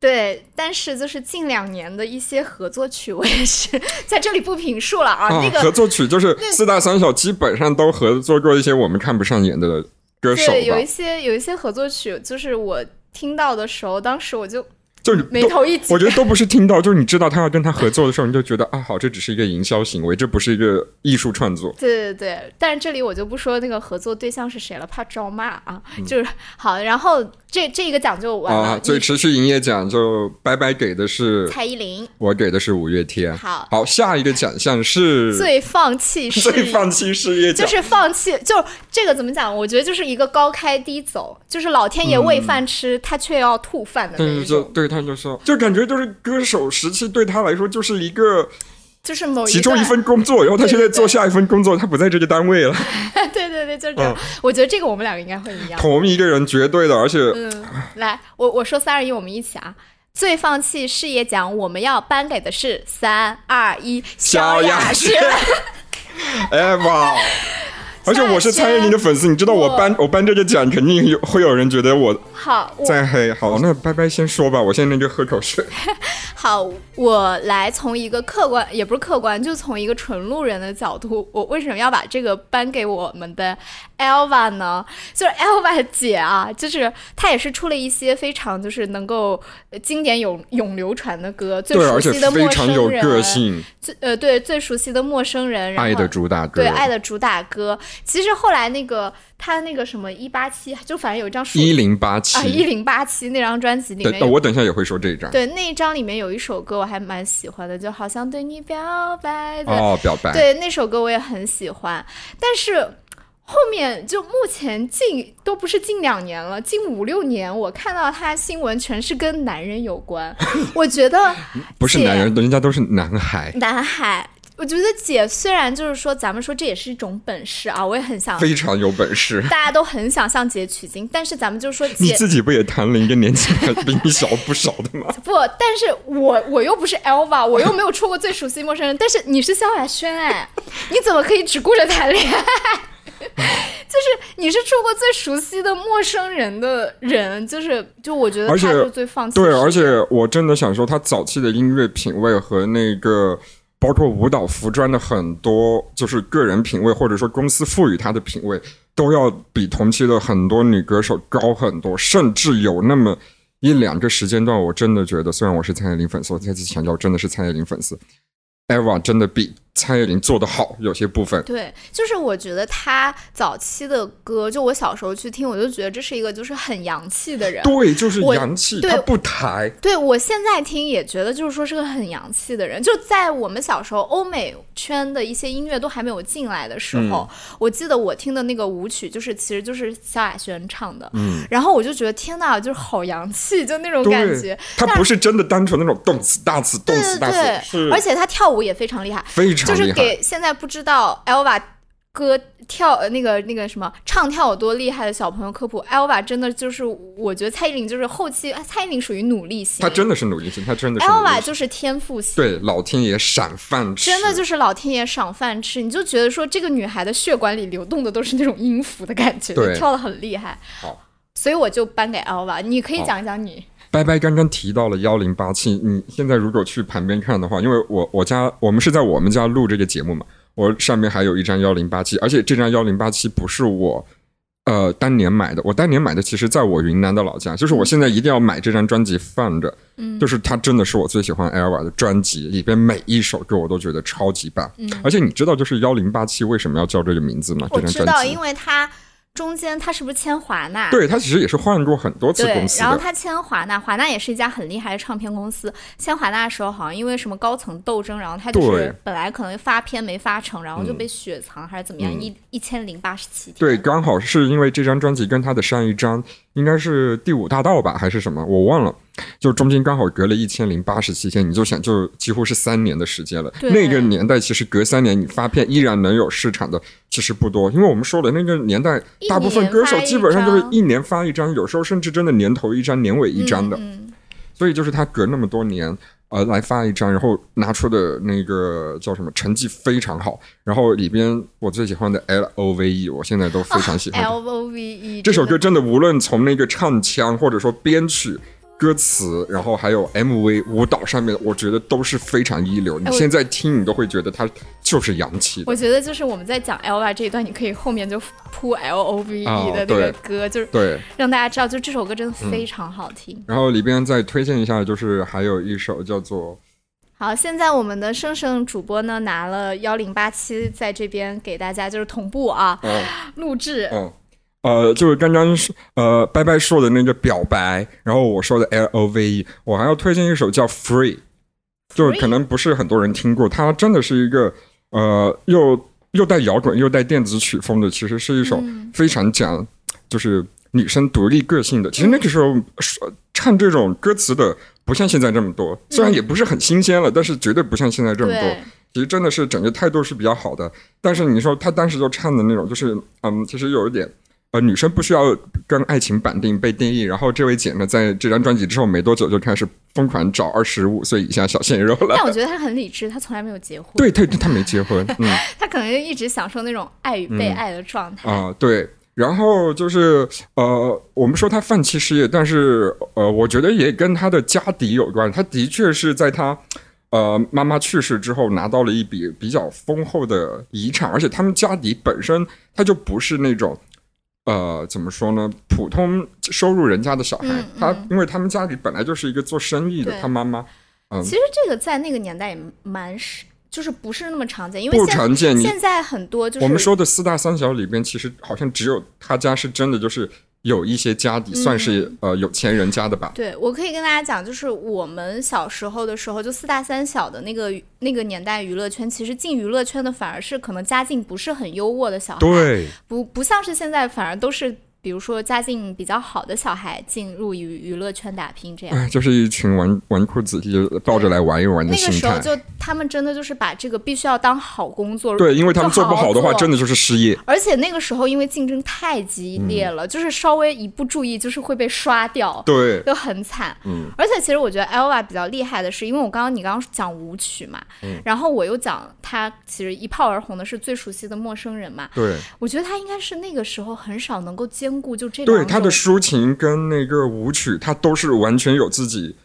对，但是就是近两年的一些合作曲，我也是 在这里不评述了啊。那个合作曲就是四大三小基本上都合作过一些我们看不上眼的歌手对，有一些有一些合作曲，就是我听到的时候，当时我就。就是眉头一紧，我觉得都不是听到，就是你知道他要跟他合作的时候，你就觉得啊，好，这只是一个营销行为，这不是一个艺术创作。对对对，但是这里我就不说那个合作对象是谁了，怕招骂啊。就是好，然后这这一个奖就完了。最持续营业奖就白白给的是蔡依林，我给的是五月天。好，好，下一个奖项是最放弃事最放弃事业奖，就是放弃，就这个怎么讲？我觉得就是一个高开低走，就是老天爷喂饭吃，他却要吐饭的那种。对，他就说，就。感觉就是歌手时期对他来说就是一个，就是某其中一份工作，然后他现在做下一份工作，他不在这个单位了。对对对，就是这样。我觉得这个我们两个应该会一样。同一个人，绝对的，而且，嗯，来，我我说三二一，我们一起啊！最放弃事业奖，我们要颁给的是三二一，萧亚轩。哎哇！而且我是蔡依林的粉丝，你知道我颁我颁这个奖，肯定有会有人觉得我好在黑。好，那拜拜，先说吧，我现在那个喝口水。好，我来从一个客观，也不是客观，就从一个纯路人的角度，我为什么要把这个颁给我们的 Elva 呢？就是 Elva 姐啊，就是她也是出了一些非常就是能够经典永永流传的歌，最熟悉的陌生人，最呃对最熟悉的陌生人，爱的主打歌，对爱的主打歌。其实后来那个他那个什么一八七，就反正有一张一零八七啊一零八七那张专辑里面，我等一下也会说这一张。对那一张里面有一首歌我还蛮喜欢的，就好像对你表白的。哦，表白。对那首歌我也很喜欢，但是。后面就目前近都不是近两年了，近五六年，我看到他新闻全是跟男人有关。我觉得 不是男人，人家都是男孩。男孩。我觉得姐虽然就是说，咱们说这也是一种本事啊，我也很想非常有本事，大家都很想向姐取经，但是咱们就说，你自己不也谈了一个年纪比你小不少的吗？不，但是我我又不是 Elva，我又没有出过最熟悉陌生人，但是你是萧亚轩哎，你怎么可以只顾着谈恋爱？就是你是出过最熟悉的陌生人的人，就是就我觉得他是最放对，而且我真的想说，他早期的音乐品味和那个。包括舞蹈、服装的很多，就是个人品味，或者说公司赋予他的品味，都要比同期的很多女歌手高很多。甚至有那么一两个时间段，我真的觉得，虽然我是蔡依林粉丝，我再次强调，真的是蔡依林粉丝，Eva 真的比。蔡依林做的好，有些部分对，就是我觉得她早期的歌，就我小时候去听，我就觉得这是一个就是很洋气的人，对，就是洋气，他不抬。对我现在听也觉得就是说是个很洋气的人。就在我们小时候，欧美圈的一些音乐都还没有进来的时候，我记得我听的那个舞曲，就是其实就是萧亚轩唱的，嗯，然后我就觉得天呐，就是好洋气，就那种感觉。他不是真的单纯那种动词大词动词大词，而且他跳舞也非常厉害，非常。就是给现在不知道 Elva 歌跳那个那个什么唱跳有多厉害的小朋友科普，Elva 真的就是我觉得蔡依林就是后期蔡依林属于努力型，她真的是努力型，她真的是 Elva 就是天赋型，对老天爷赏饭吃，真的就是老天爷赏饭吃，你就觉得说这个女孩的血管里流动的都是那种音符的感觉，跳的很厉害，好，所以我就颁给 Elva，你可以讲一讲你。拜拜，刚刚提到了幺零八七，你现在如果去旁边看的话，因为我我家我们是在我们家录这个节目嘛，我上面还有一张幺零八七，而且这张幺零八七不是我呃当年买的，我当年买的其实在我云南的老家，就是我现在一定要买这张专辑放着，嗯，就是它真的是我最喜欢 Elva 的专辑里边每一首歌我都觉得超级棒，嗯，而且你知道就是幺零八七为什么要叫这个名字吗？我知道，因为它。中间他是不是签华纳？对他其实也是换过很多次公司。然后他签华纳，华纳也是一家很厉害的唱片公司。签华纳的时候，好像因为什么高层斗争，然后他就是本来可能发片没发成，然后就被雪藏还是怎么样，一一千零八十七天。对，刚好是因为这张专辑跟他的上一张应该是《第五大道》吧，还是什么，我忘了。就中间刚好隔了一千零八十七天，你就想，就几乎是三年的时间了。那个年代其实隔三年你发片依然能有市场的，其实不多。因为我们说的那个年代，大部分歌手基本上就是一年发一张，有时候甚至真的年头一张，年尾一张的。所以就是他隔那么多年，呃，来发一张，然后拿出的那个叫什么成绩非常好。然后里边我最喜欢的 L O V E，我现在都非常喜欢 L O V E 这首歌，真的无论从那个唱腔或者说编曲。歌词，然后还有 MV 舞蹈上面，我觉得都是非常一流。你现在听，你都会觉得它就是洋气。我觉得就是我们在讲 L Y 这一段，你可以后面就铺 L O V E 的那个歌，就是对，让大家知道，就这首歌真的非常好听。然后里边再推荐一下，就是还有一首叫做……好，现在我们的盛盛主播呢拿了幺零八七，在这边给大家就是同步啊录制。呃，就是刚刚是呃，拜拜说的那个表白，然后我说的 L O V E，我还要推荐一首叫 Free，就是可能不是很多人听过，它真的是一个呃，又又带摇滚又带电子曲风的，其实是一首非常讲就是女生独立个性的。其实那个时候唱这种歌词的不像现在这么多，虽然也不是很新鲜了，但是绝对不像现在这么多。其实真的是整个态度是比较好的。但是你说他当时就唱的那种，就是嗯，其实有一点。呃，女生不需要跟爱情绑定被定义。然后这位姐呢，在这张专辑之后没多久就开始疯狂找二十五岁以下小鲜肉了。但我觉得她很理智，她从来没有结婚。对，她她没结婚，嗯，她可能就一直享受那种爱与被爱的状态啊。对，然后就是呃，我们说她放弃事业，但是呃，我觉得也跟她的家底有关。她的确是在她呃妈妈去世之后拿到了一笔比较丰厚的遗产，而且他们家底本身他就不是那种。呃，怎么说呢？普通收入人家的小孩，他因为他们家里本来就是一个做生意的，他妈妈。嗯，其实这个在那个年代也蛮是，就是不是那么常见，因为不常见。现在很多就是我们说的四大三小里边，其实好像只有他家是真的，就是有一些家底，算是嗯。呃有钱人家的吧。对，我可以跟大家讲，就是我们小时候的时候，就四大三小的那个那个年代，娱乐圈其实进娱乐圈的反而是可能家境不是很优渥的小孩，对，不不像是现在，反而都是比如说家境比较好的小孩进入娱娱乐圈打拼这样。哎，就是一群纨纨绔子弟，就抱着来玩一玩的那心态。个时候就他们真的就是把这个必须要当好工作，对，因为他们做不好的话，真的。就是失业。而且那个时候因为竞争太激烈了，就是稍微一不注意就是会被刷掉，对，就很惨。嗯，而且其实我觉得 Elva 比较厉害的是，因为我刚刚你刚刚讲舞曲嘛，嗯然后我又讲他其实一炮而红的是最熟悉的陌生人嘛，对，我觉得他应该是那个时候很少能够兼顾就这对，他的抒情跟那个舞曲，他都是完全有自己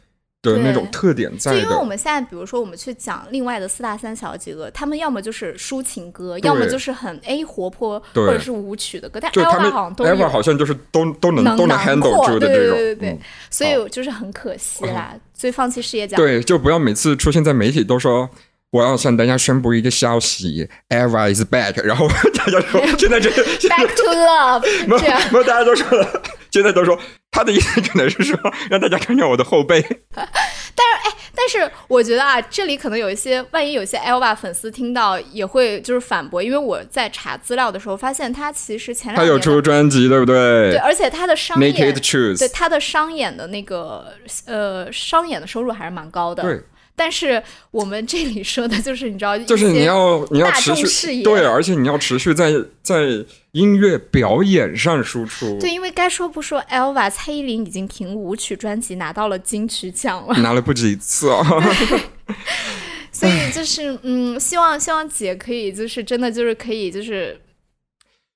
的那种特点在的就因为我。们现在，比如说我们去讲另外的四大三小几个，他们要么就是抒情歌，要么就是很 A 活泼或者是舞曲的歌，但就他 Elva 们好像都 Eva，好像就是都都能能都能 handle 住的对对这种。对对对嗯所以就是很可惜啦，所以放弃事业奖。对，就不要每次出现在媒体都说。我要向大家宣布一个消息，Eva is back。然后大家说现在这个 Back to love，没有。没有，大家都说了，现在都说他的意思可能是说 让大家看看我的后背。但是哎，但是我觉得啊，这里可能有一些，万一有些 Elva 粉丝听到也会就是反驳，因为我在查资料的时候发现他其实前两年他有出专辑，对不对，对而且他的商演对 Truth，他的商演的那个呃商演的收入还是蛮高的。对，但是我们这里说的就是你知道，就是你要你要持续对，而且你要持续在在音乐表演上输出，对，因为该说不说，Elva 蔡依林已经凭舞曲专辑拿到了金曲奖了，拿了不止一次啊。所以就是嗯，希望希望姐可以就是真的就是可以就是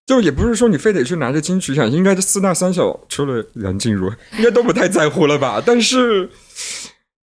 就也不是说你非得去拿着金曲奖，应该这四大三小除了梁静茹，应该都不太在乎了吧？但是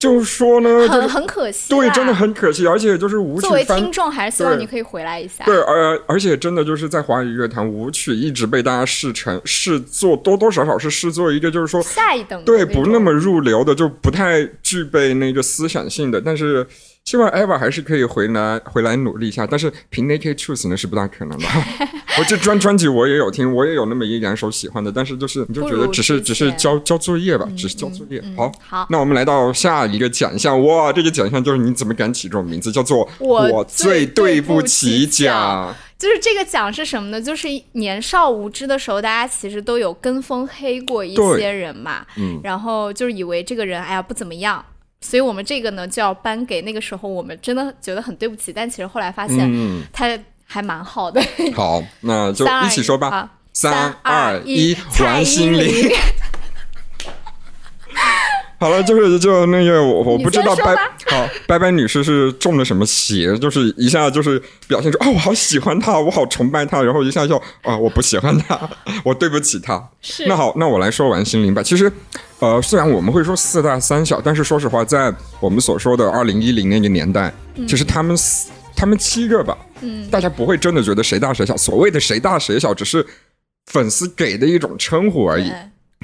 就是说呢，就很是很可惜，对，真的。很可惜，而且就是舞曲作为听众，还是希望对你可以回来一下。对，而而且真的就是在华语乐坛，舞曲一直被大家视成视作多多少少是视作一个就是说下一等对不那么入流的，就不太具备那个思想性的。但是希望 Eva 还是可以回来回来努力一下，但是凭 Naked Truth 呢是不大可能的。我这专专辑我也有听，我也有那么一两首喜欢的，但是就是你就觉得只是只是交交作业吧，只是交作业。好，好，那我们来到下一个奖项，哇，这个奖项就是你怎么敢起这种名字，叫做我最最对不不起奖。就是这个奖是什么呢？就是年少无知的时候，大家其实都有跟风黑过一些人嘛，嗯然后就是以为这个人哎呀不怎么样。所以我们这个呢，就要颁给那个时候我们真的觉得很对不起，但其实后来发现嗯，他还蛮好的。好，那就一起说吧。三二一，蔡依王心凌。好了，就是就那个我我不知道拜好拜拜女士是中了什么邪，就是一下就是表现出啊我好喜欢她，我好崇拜她，然后一下就啊我不喜欢她，我对不起她。是那好，那我来说完心凌吧。其实，呃，虽然我们会说四大三小，但是说实话，在我们所说的二零一零那个年代，其实他们四他们七个吧，嗯，大家不会真的觉得谁大谁小。所谓的谁大谁小，只是粉丝给的一种称呼而已。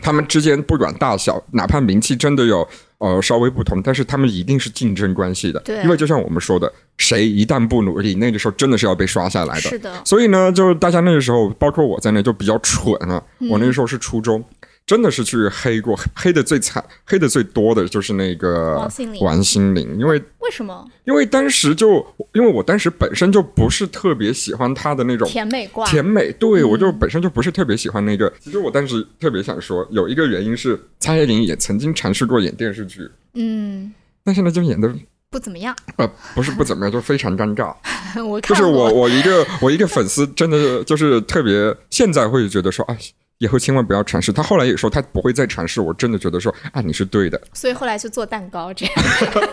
他们之间不管大小，哪怕名气真的有呃稍微不同，但是他们一定是竞争关系的。对因为就像我们说的，谁一旦不努力，那个时候真的是要被刷下来的。是的，所以呢，就大家那个时候，包括我在内，就比较蠢啊。嗯我那个时候是初中，真的是去黑过，黑的最惨、黑的最多的就是那个王心凌因为为什么因为当时就因为我当时本身就不是特别喜欢她的那种甜美挂？甜美，对、嗯我就本身就不是特别喜欢那个。其实我当时特别想说，有一个原因是蔡依林也曾经尝试过演电视剧，嗯，但是呢，就演的不怎么样。呃不是不怎么样，就非常尴尬。我就是我，我一个我一个粉丝，真的就是特别，现在会觉得说啊。以后千万不要尝试。他后来也说他不会再尝试。我真的觉得说啊，你是对的。所以后来就做蛋糕这样。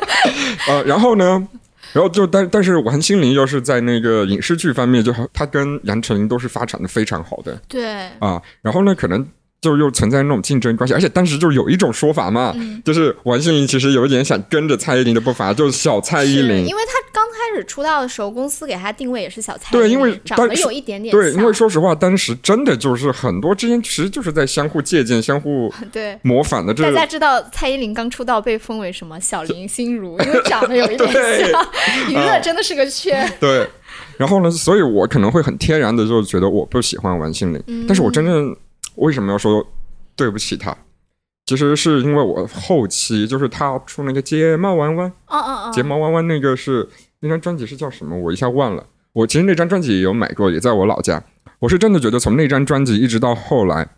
呃，然后呢，然后就但但是王心凌又是在那个影视剧方面，就她跟杨丞琳都是发展的非常好的。对，啊，然后呢，可能就又存在那种竞争关系，而且当时就有一种说法嘛，嗯就是王心凌其实有一点想跟着蔡依林的步伐，就是小蔡依林因。为她刚开始出道的时候，公司给她定位也是小蔡依林，对因为长得有一点点对，因为说实话，当时真的就是很多之间其实就是在相互借鉴、相互 对。模仿的。这大家知道蔡依林刚出道被封为什么小林心如，因为长得有一点像，娱乐真的是个圈。对，然后呢，所以我可能会很天然的就觉得我不喜欢王心凌，嗯但是我真正为什么要说对不起他。其实是因为我后期就是他出那个睫毛弯弯，睫毛弯弯那个是那张专辑是叫什么？我一下忘了。我其实那张专辑也有买过，也在我老家。我是真的觉得从那张专辑一直到后来，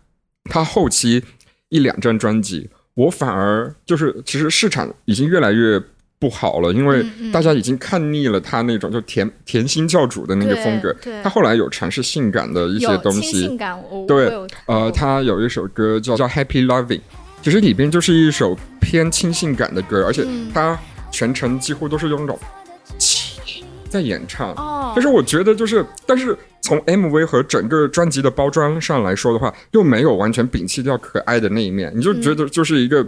他后期一两张专辑，我反而就是其实市场已经越来越不好了，因为大家已经看腻了他那种就甜甜心教主的那个风格。对，他后来有尝试性感的一些东西轻性，感，我对呃，他有一首歌叫叫 Happy Loving，其实里边就是一首偏轻性感的歌，而且嗯他全程几乎都是用那种气在演唱。哦，但是我觉得就是，但是从 MV 和整个专辑的包装上来说的话，又没有完全摒弃掉可爱的那一面，你就觉得就是一个。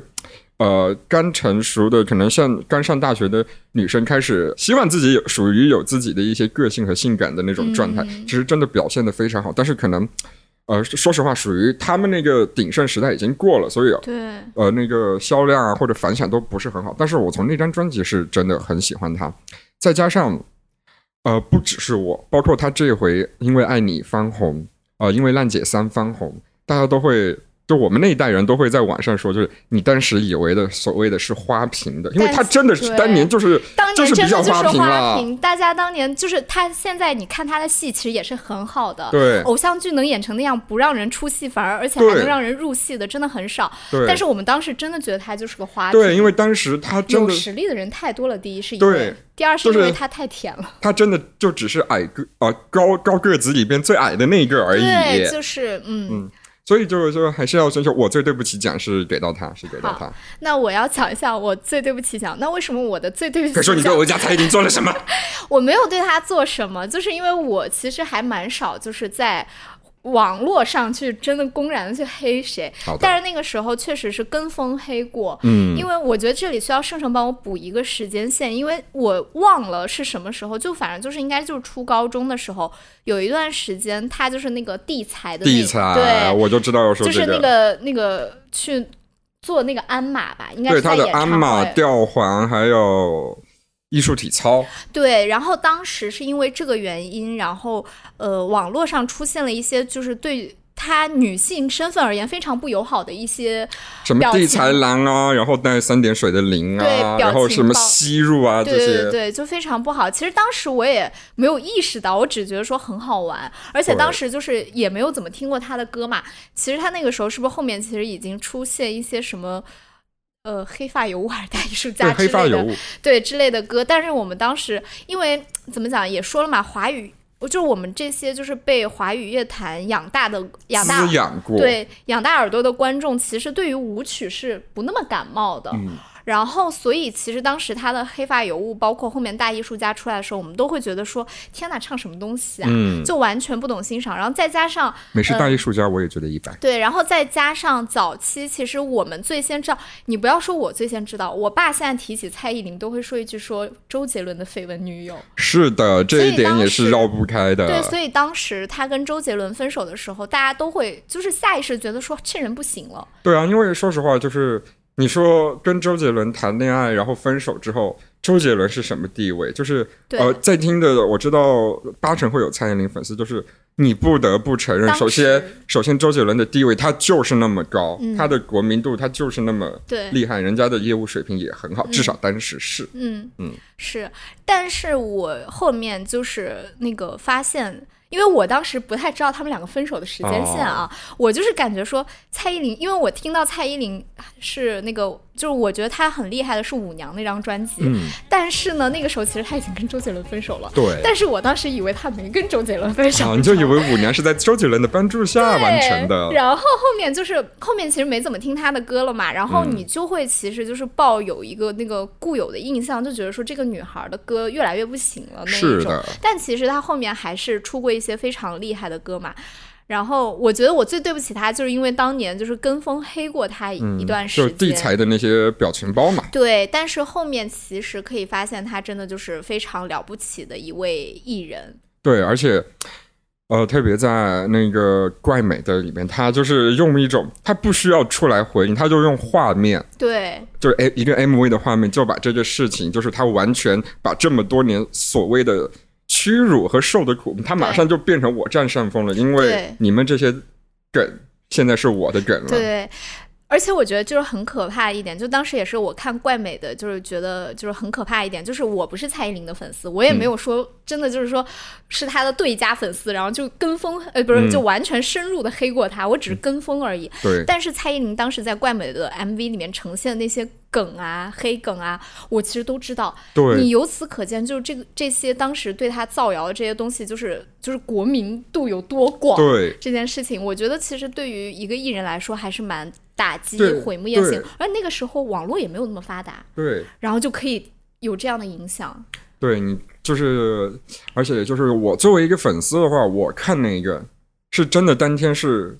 呃，刚成熟的，可能像刚上大学的女生，开始希望自己有属于有自己的一些个性和性感的那种状态，嗯其实真的表现的非常好。但是可能，呃，说实话，属于他们那个鼎盛时代已经过了，所以对，呃，那个销量啊或者反响都不是很好。但是我从那张专辑是真的很喜欢他，再加上呃，不只是我，包括他这回因为爱你翻红，呃，因为烂姐三翻红，大家都会。就我们那一代人都会在网上说，就是你当时以为的所谓的是花瓶的，因为但他真的是当年就是当年真的就是花瓶了，大家当年就是他现在你看他的戏，其实也是很好的。对偶像剧能演成那样，不让人出戏，反而而且还能让人入戏的，真的很少。对但是我们当时真的觉得他就是个花瓶。对，因为当时他真有的实力的人太多了。第一是因对为，第二是因为他太甜了。他真的就只是矮个啊、高高个子里边最矮的那一个而已。对，就是嗯嗯所以就是说还是要遵守，我最对不起奖是给到他，是给到他。那我要讲一下我最对不起奖。那为什么我的最对不起可以说你对我家蔡依林做了什么？我没有对他做什么，就是因为我其实还蛮少，就是在网络上去真的公然的去黑谁，但是那个时候确实是跟风黑过。嗯。因为我觉得这里需要盛盛帮我补一个时间线，因为我忘了是什么时候，就反正就是应该就是初高中的时候，有一段时间他就是那个地才的地才，对，我就知道要说就是那个那个去做那个鞍马吧，应该对是他的鞍。马吊环还有艺术体操，对，然后当时是因为这个原因，然后呃，网络上出现了一些就是对她女性身份而言非常不友好的一些什么地才郎啊，然后带三点水的零啊，然后什么吸入啊这对对些，对，就非常不好。其实当时我也没有意识到，我只觉得说很好玩，而且当时就是也没有怎么听过他的歌嘛。其实他那个时候是不是后面其实已经出现一些什么？呃，黑发尤物还是大艺术家之类的，对之类的歌，但是我们当时因为怎么讲也说了嘛，华语就是我们这些就是被华语乐坛养大的养大养过，对养大耳朵的观众，其实对于舞曲是不那么感冒的。嗯然后，所以其实当时他的黑发尤物，包括后面大艺术家出来的时候，我们都会觉得说：天哪，唱什么东西啊？嗯，就完全不懂欣赏。然后再加上美式大艺术家我也觉得一般，对，然后再加上早期，其实我们最先知道，你不要说我最先知道，我爸现在提起蔡依林都会说一句说周杰伦的绯闻女友。是的，这一点也是绕不开的。对，所以当时他跟周杰伦分手的时候，大家都会就是下意识觉得说这人不行了。对啊，因为说实话，就是你说跟周杰伦谈恋爱，然后分手之后，周杰伦是什么地位？就是呃，在听的我知道八成会有蔡依林粉丝，就是你不得不承认，首先首先周杰伦的地位他就是那么高，嗯他的国民度他就是那么厉害，人家的业务水平也很好，至少当时是。嗯嗯是，但是我后面就是那个发现。因为我当时不太知道他们两个分手的时间线啊，哦。我就是感觉说蔡依林，因为我听到蔡依林是那个，就是我觉得她很厉害的是《舞娘》那张专辑，嗯，但是呢，那个时候其实她已经跟周杰伦分手了，对。但是我当时以为她没跟周杰伦分手，啊，你就以为舞娘是在周杰伦的帮助下完成的，然后后面就是后面其实没怎么听她的歌了嘛，然后嗯你就会其实就是抱有一个那个固有的印象，就觉得说这个女孩的歌越来越不行了那一种。是的。但其实她后面还是出过一些非常厉害的歌嘛。然后我觉得我最对不起他，就是因为当年就是跟风黑过他一,、段时就是。地才的那些表情包嘛，对，但是后面其实可以发现，他真的就是非常了不起的一位艺人。对，而且，呃，特别在那个怪美的里面，他就是用一种他不需要出来回应，他就用画面，对，就是 A 一个 MV 的画面，就把这个事情，就是他完全把这么多年所谓的屈辱和受的苦，他马上就变成我占上风了，因为你们这些梗现在是我的梗了。对。而且我觉得就是很可怕一点，就当时也是我看怪美的，就是觉得就是很可怕一点，就是我不是蔡依林的粉丝，我也没有说真的就是说是她的对家粉丝，然后就跟风，呃，不是就完全深入的黑过她，我只是跟风而已。对。但是蔡依林当时在怪美的 MV 里面呈现的那些梗啊、黑梗啊，我其实都知道。对。你由此可见，就是这个这些当时对他造谣的这些东西，就是就是国民度有多广。对。这件事情，我觉得其实对于一个艺人来说，还是蛮。打击毁灭性，而那个时候网络也没有那么发达，对，然后就可以有这样的影响。对你就是，而且就是我作为一个粉丝的话，我看那个是真的，当天是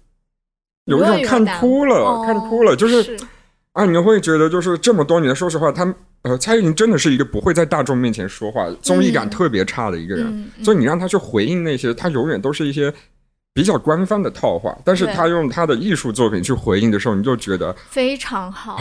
有一种看哭了，看哭了，就是啊，你会觉得就是这么多年，说实话，他呃，蔡依林真的是一个不会在大众面前说话、综艺感特别差的一个人，所以你让他去回应那些，他永远都是一些。比较官方的套话，但是他用他的艺术作品去回应的时候，你就觉得非常好。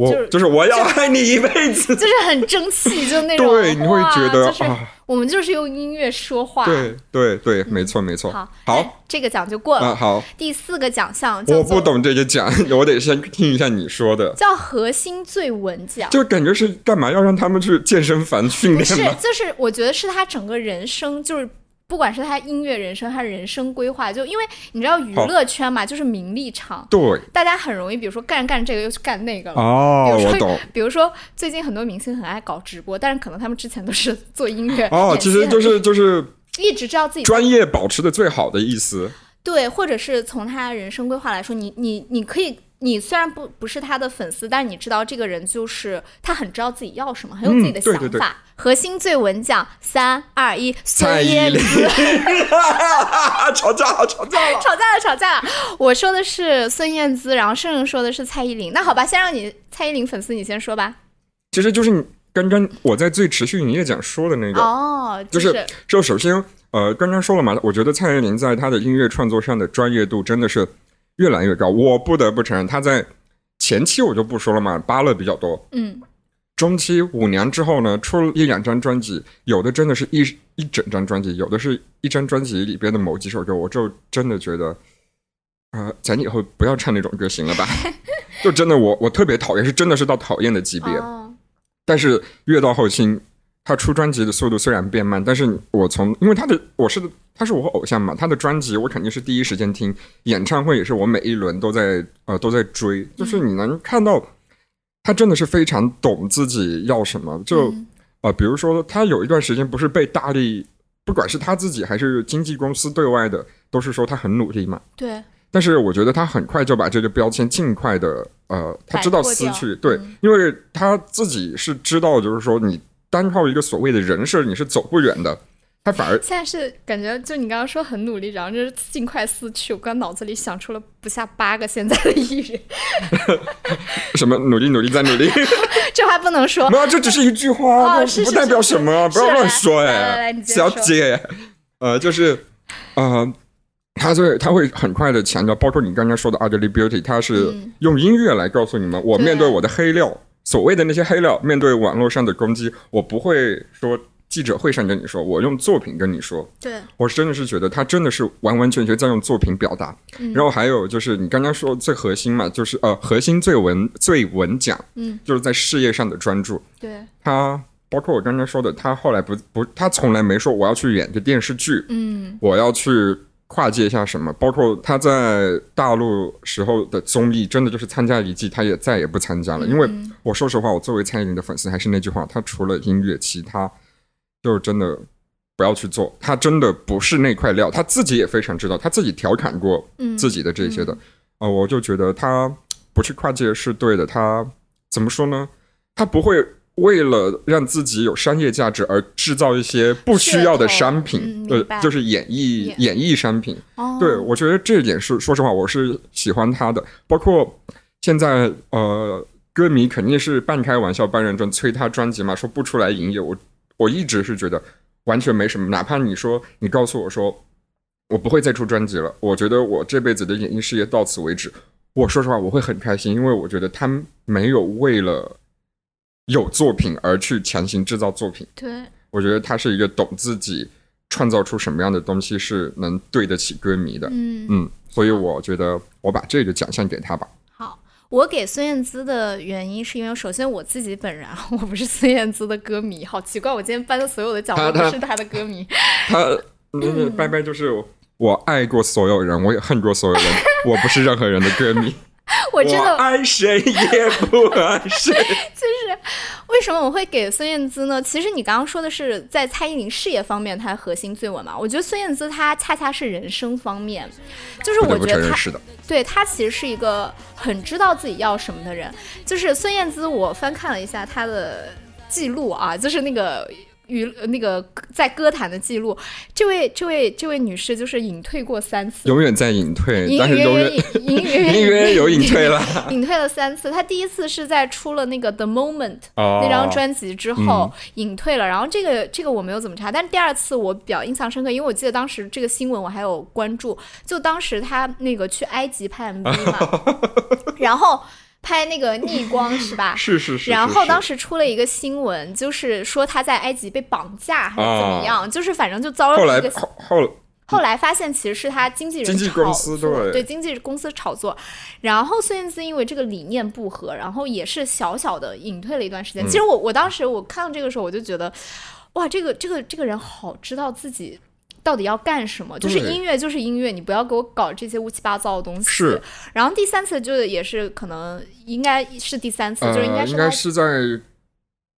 我就是我要爱你一辈子，就是很争气，就那种。对，你会觉得啊，我们就是用音乐说话。对对对，没错没错。好，好，这个奖就过了。好，第四个奖项，我不懂这个奖，我得先听一下你说的。叫核心最稳奖，就感觉是干嘛要让他们去健身房训练吗？是，就是我觉得是他整个人生就是。不管是他音乐人生，他人生规划，就因为你知道娱乐圈嘛，就是名利场，对，大家很容易，比如说干干这个又去干那个了。哦，我懂。比如说最近很多明星很爱搞直播，但是可能他们之前都是做音乐。哦，其实就是就是一直知道自己专业保持的最好的意思。对，或者是从他人生规划来说，你你你可以。你虽然不不是他的粉丝，但是你知道这个人就是他很知道自己要什么，很有自己的想法。核心最稳奖，三二一，孙燕姿。吵架了，吵架了，吵架了，吵架了。我说的是孙燕姿，然后盛盛说的是蔡依林。那好吧，先让你蔡依林粉丝你先说吧。其实就是你刚刚我在最持续营业奖说的那个哦，就是就首先呃刚刚说了嘛，我觉得蔡依林在她的音乐创作上的专业度真的是。越来越高，我不得不承认，她在前期我就不说了嘛，扒了比较多。嗯，中期五年之后呢，出了一两张专辑，有的真的是一一整张专辑，有的是一张专辑里边的某几首歌，我就真的觉得，呃，咱以后不要唱那种歌行了吧？就真的我我特别讨厌，是真的是到讨厌的级别。但是越到后期。他出专辑的速度虽然变慢，但是我从因为他的我是他是我偶像嘛，他的专辑我肯定是第一时间听，演唱会也是我每一轮都在呃都在追，就是你能看到他真的是非常懂自己要什么，就呃比如说他有一段时间不是被大力，不管是他自己还是经纪公司对外的，都是说他很努力嘛。对。但是我觉得他很快就把这个标签尽快的呃，他知道撕去，对，因为他自己是知道，就是说你。单靠一个所谓的人设，你是走不远的。他反而现在是感觉，就你刚刚说很努力，然后就是尽快撕去。我刚脑子里想出了不下八个现在的艺人。什么努力努力再努力？这话不能说。没有，这只是一句话，不代表什么，不要乱说哎，小姐。呃，就是呃，他会他会很快的强调，包括你刚刚说的 ugly beauty，他是用音乐来告诉你们，我面对我的黑料。所谓的那些黑料，面对网络上的攻击，我不会说记者会上跟你说，我用作品跟你说。对我真的是觉得他真的是完完全全在用作品表达。然后还有就是你刚刚说最核心嘛，就是呃核心最稳最稳讲，嗯，就是在事业上的专注。对他，包括我刚刚说的，他后来不不，他从来没说我要去演个电视剧，嗯，我要去。跨界一下什么？包括他在大陆时候的综艺，真的就是参加一季，他也再也不参加了。因为我说实话，我作为蔡依林的粉丝，还是那句话，他除了音乐，其他就是真的不要去做。他真的不是那块料，他自己也非常知道，他自己调侃过自己的这些的。啊，我就觉得他不去跨界是对的。他怎么说呢？他不会。为了让自己有商业价值而制造一些不需要的商品，对，就是演绎演绎商品。对我觉得这一点是，说实话，我是喜欢他的。包括现在，呃，歌迷肯定是半开玩笑半认真催他专辑嘛，说不出来营业。我我一直是觉得完全没什么，哪怕你说你告诉我说我不会再出专辑了，我觉得我这辈子的演艺事业到此为止。我说实话，我会很开心，因为我觉得他没有为了。有作品而去强行制造作品，对我觉得他是一个懂自己创造出什么样的东西是能对得起歌迷的。嗯嗯，所以我觉得我把这个奖项给他吧。好，我给孙燕姿的原因是因为，首先我自己本人我不是孙燕姿的歌迷，好奇怪，我今天颁的所有的奖都不是她的歌迷。他那个拜拜就是我爱过所有人，我也恨过所有人，我不是任何人的歌迷。我真的爱谁也不爱谁。就是为什么我会给孙燕姿呢？其实你刚刚说的是在蔡依林事业方面她核心最稳嘛。我觉得孙燕姿她恰恰是人生方面，就是我觉得她是的，对她其实是一个很知道自己要什么的人。就是孙燕姿，我翻看了一下她的记录啊，就是那个。与那个在歌坛的记录，这位这位这位女士就是隐退过三次，永远在隐退，但是永远隐隐约 约有隐退了，隐退了三次。她第一次是在出了那个《The Moment》那张专辑之后隐退了，然后这个这个我没有怎么查，但是第二次我比较印象深刻，因为我记得当时这个新闻我还有关注，就当时她那个去埃及拍 MV 嘛，然后。拍那个逆光是吧？是是是。然后当时出了一个新闻，就是说他在埃及被绑架还是怎么样，就是反正就遭了一个。后来后后来发现其实是他经纪人炒作，对经纪公司炒作。然后孙燕姿因为这个理念不合，然后也是小小的隐退了一段时间。其实我我当时我看到这个时候，我就觉得，哇，这个这个这个人好知道自己。到底要干什么？就是音乐，就是音乐，你不要给我搞这些乌七八糟的东西。是。然后第三次就也是可能应该是第三次，就是应该是应该是在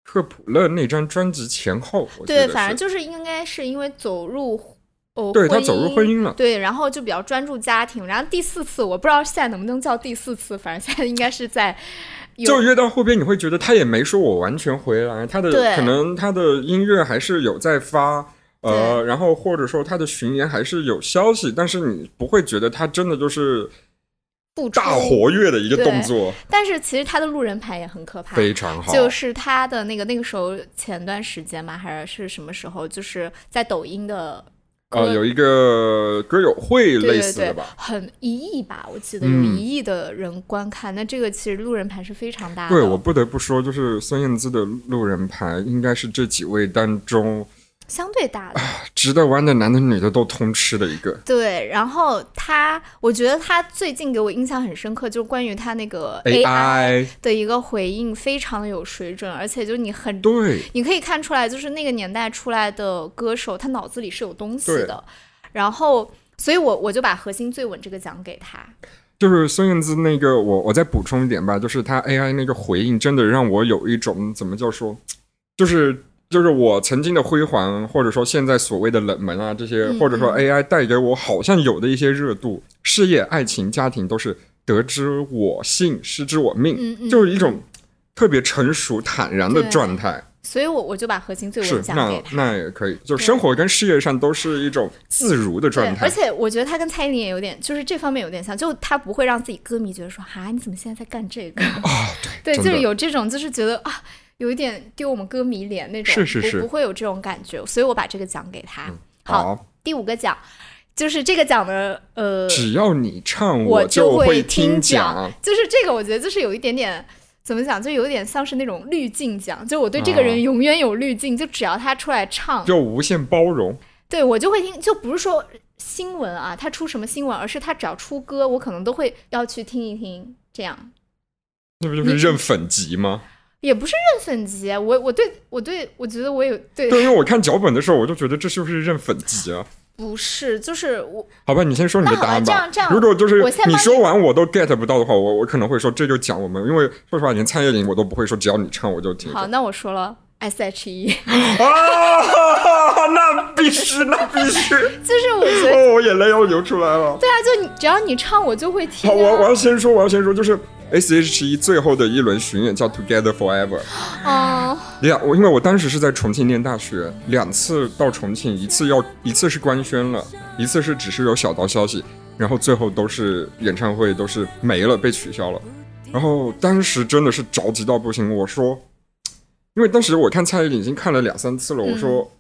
特普勒那张专辑前后。对，反正就是应该是因为走入哦，对他走入婚姻了。对，然后就比较专注家庭。然后第四次，我不知道现在能不能叫第四次，反正现在应该是在。就越到后边，你会觉得他也没说我完全回来，他的可能他的音乐还是有在发。呃，然后或者说他的巡演还是有消息，但是你不会觉得他真的就是大活跃的一个动作。但是其实他的路人牌也很可怕，非常好。就是他的那个那个时候前段时间嘛，还是是什么时候？就是在抖音的呃有一个歌友会类似的吧，很一亿吧，我记得有一亿的人观看。那这个其实路人牌是非常大的。对我不得不说，就是孙燕姿的路人牌应该是这几位当中。相对大的，值得玩的男的女的都通吃的一个。对，然后他，我觉得他最近给我印象很深刻，就是关于他那个 AI 的一个回应，非常的有水准，而且就是你很对，你可以看出来，就是那个年代出来的歌手，他脑子里是有东西的。然后，所以我我就把核心最稳这个奖给他。就是孙燕姿那个，我我再补充一点吧，就是他 AI 那个回应，真的让我有一种怎么叫说，就是。就是我曾经的辉煌，或者说现在所谓的冷门啊，这些或者说 AI 带给我好像有的一些热度，事业、爱情、家庭都是得之我幸，失之我命，就是一种特别成熟坦然的状态。所以，我我就把核心最稳讲给他。那那也可以，就生活跟事业上都是一种自如的状态。而且，我觉得他跟蔡依林也有点，就是这方面有点像，就他不会让自己歌迷觉得说啊，你怎么现在在干这个啊？对，对，就是有这种，就是觉得啊。有一点丢我们歌迷脸那种，是是是，不会有这种感觉，所以我把这个奖给他。好，第五个奖就是这个奖的呃，只要你唱，我就会听讲。就是这个，我觉得就是有一点点怎么讲，就有点像是那种滤镜奖，就我对这个人永远有滤镜，就只要他出来唱，就无限包容。对我就会听，就不是说新闻啊，他出什么新闻，而是他只要出歌，我可能都会要去听一听。这样，那不就是认粉级吗？也不是认粉级，我我对我对我觉得我有对，对，因为我看脚本的时候，我就觉得这是不是认粉级啊。不是，就是我。好吧，你先说你的答案吧。这样这样，如果就是你说完我都 get 不到的话，我我可能会说这就讲我们，因为说实话，连蔡依林我都不会说，只要你唱我就听。好，那我说了 S H E。啊，那必须，那必须。就是我觉得，我眼泪要流出来了。对啊，就你只要你唱，我就会听。好，我我要先说，我要先说，就是。S.H.E 最后的一轮巡演叫 Together Forever。哦，两我因为我当时是在重庆念大学，两次到重庆，一次要一次是官宣了，一次是只是有小道消息，然后最后都是演唱会都是没了，被取消了。然后当时真的是着急到不行，我说，因为当时我看蔡依林已经看了两三次了，我说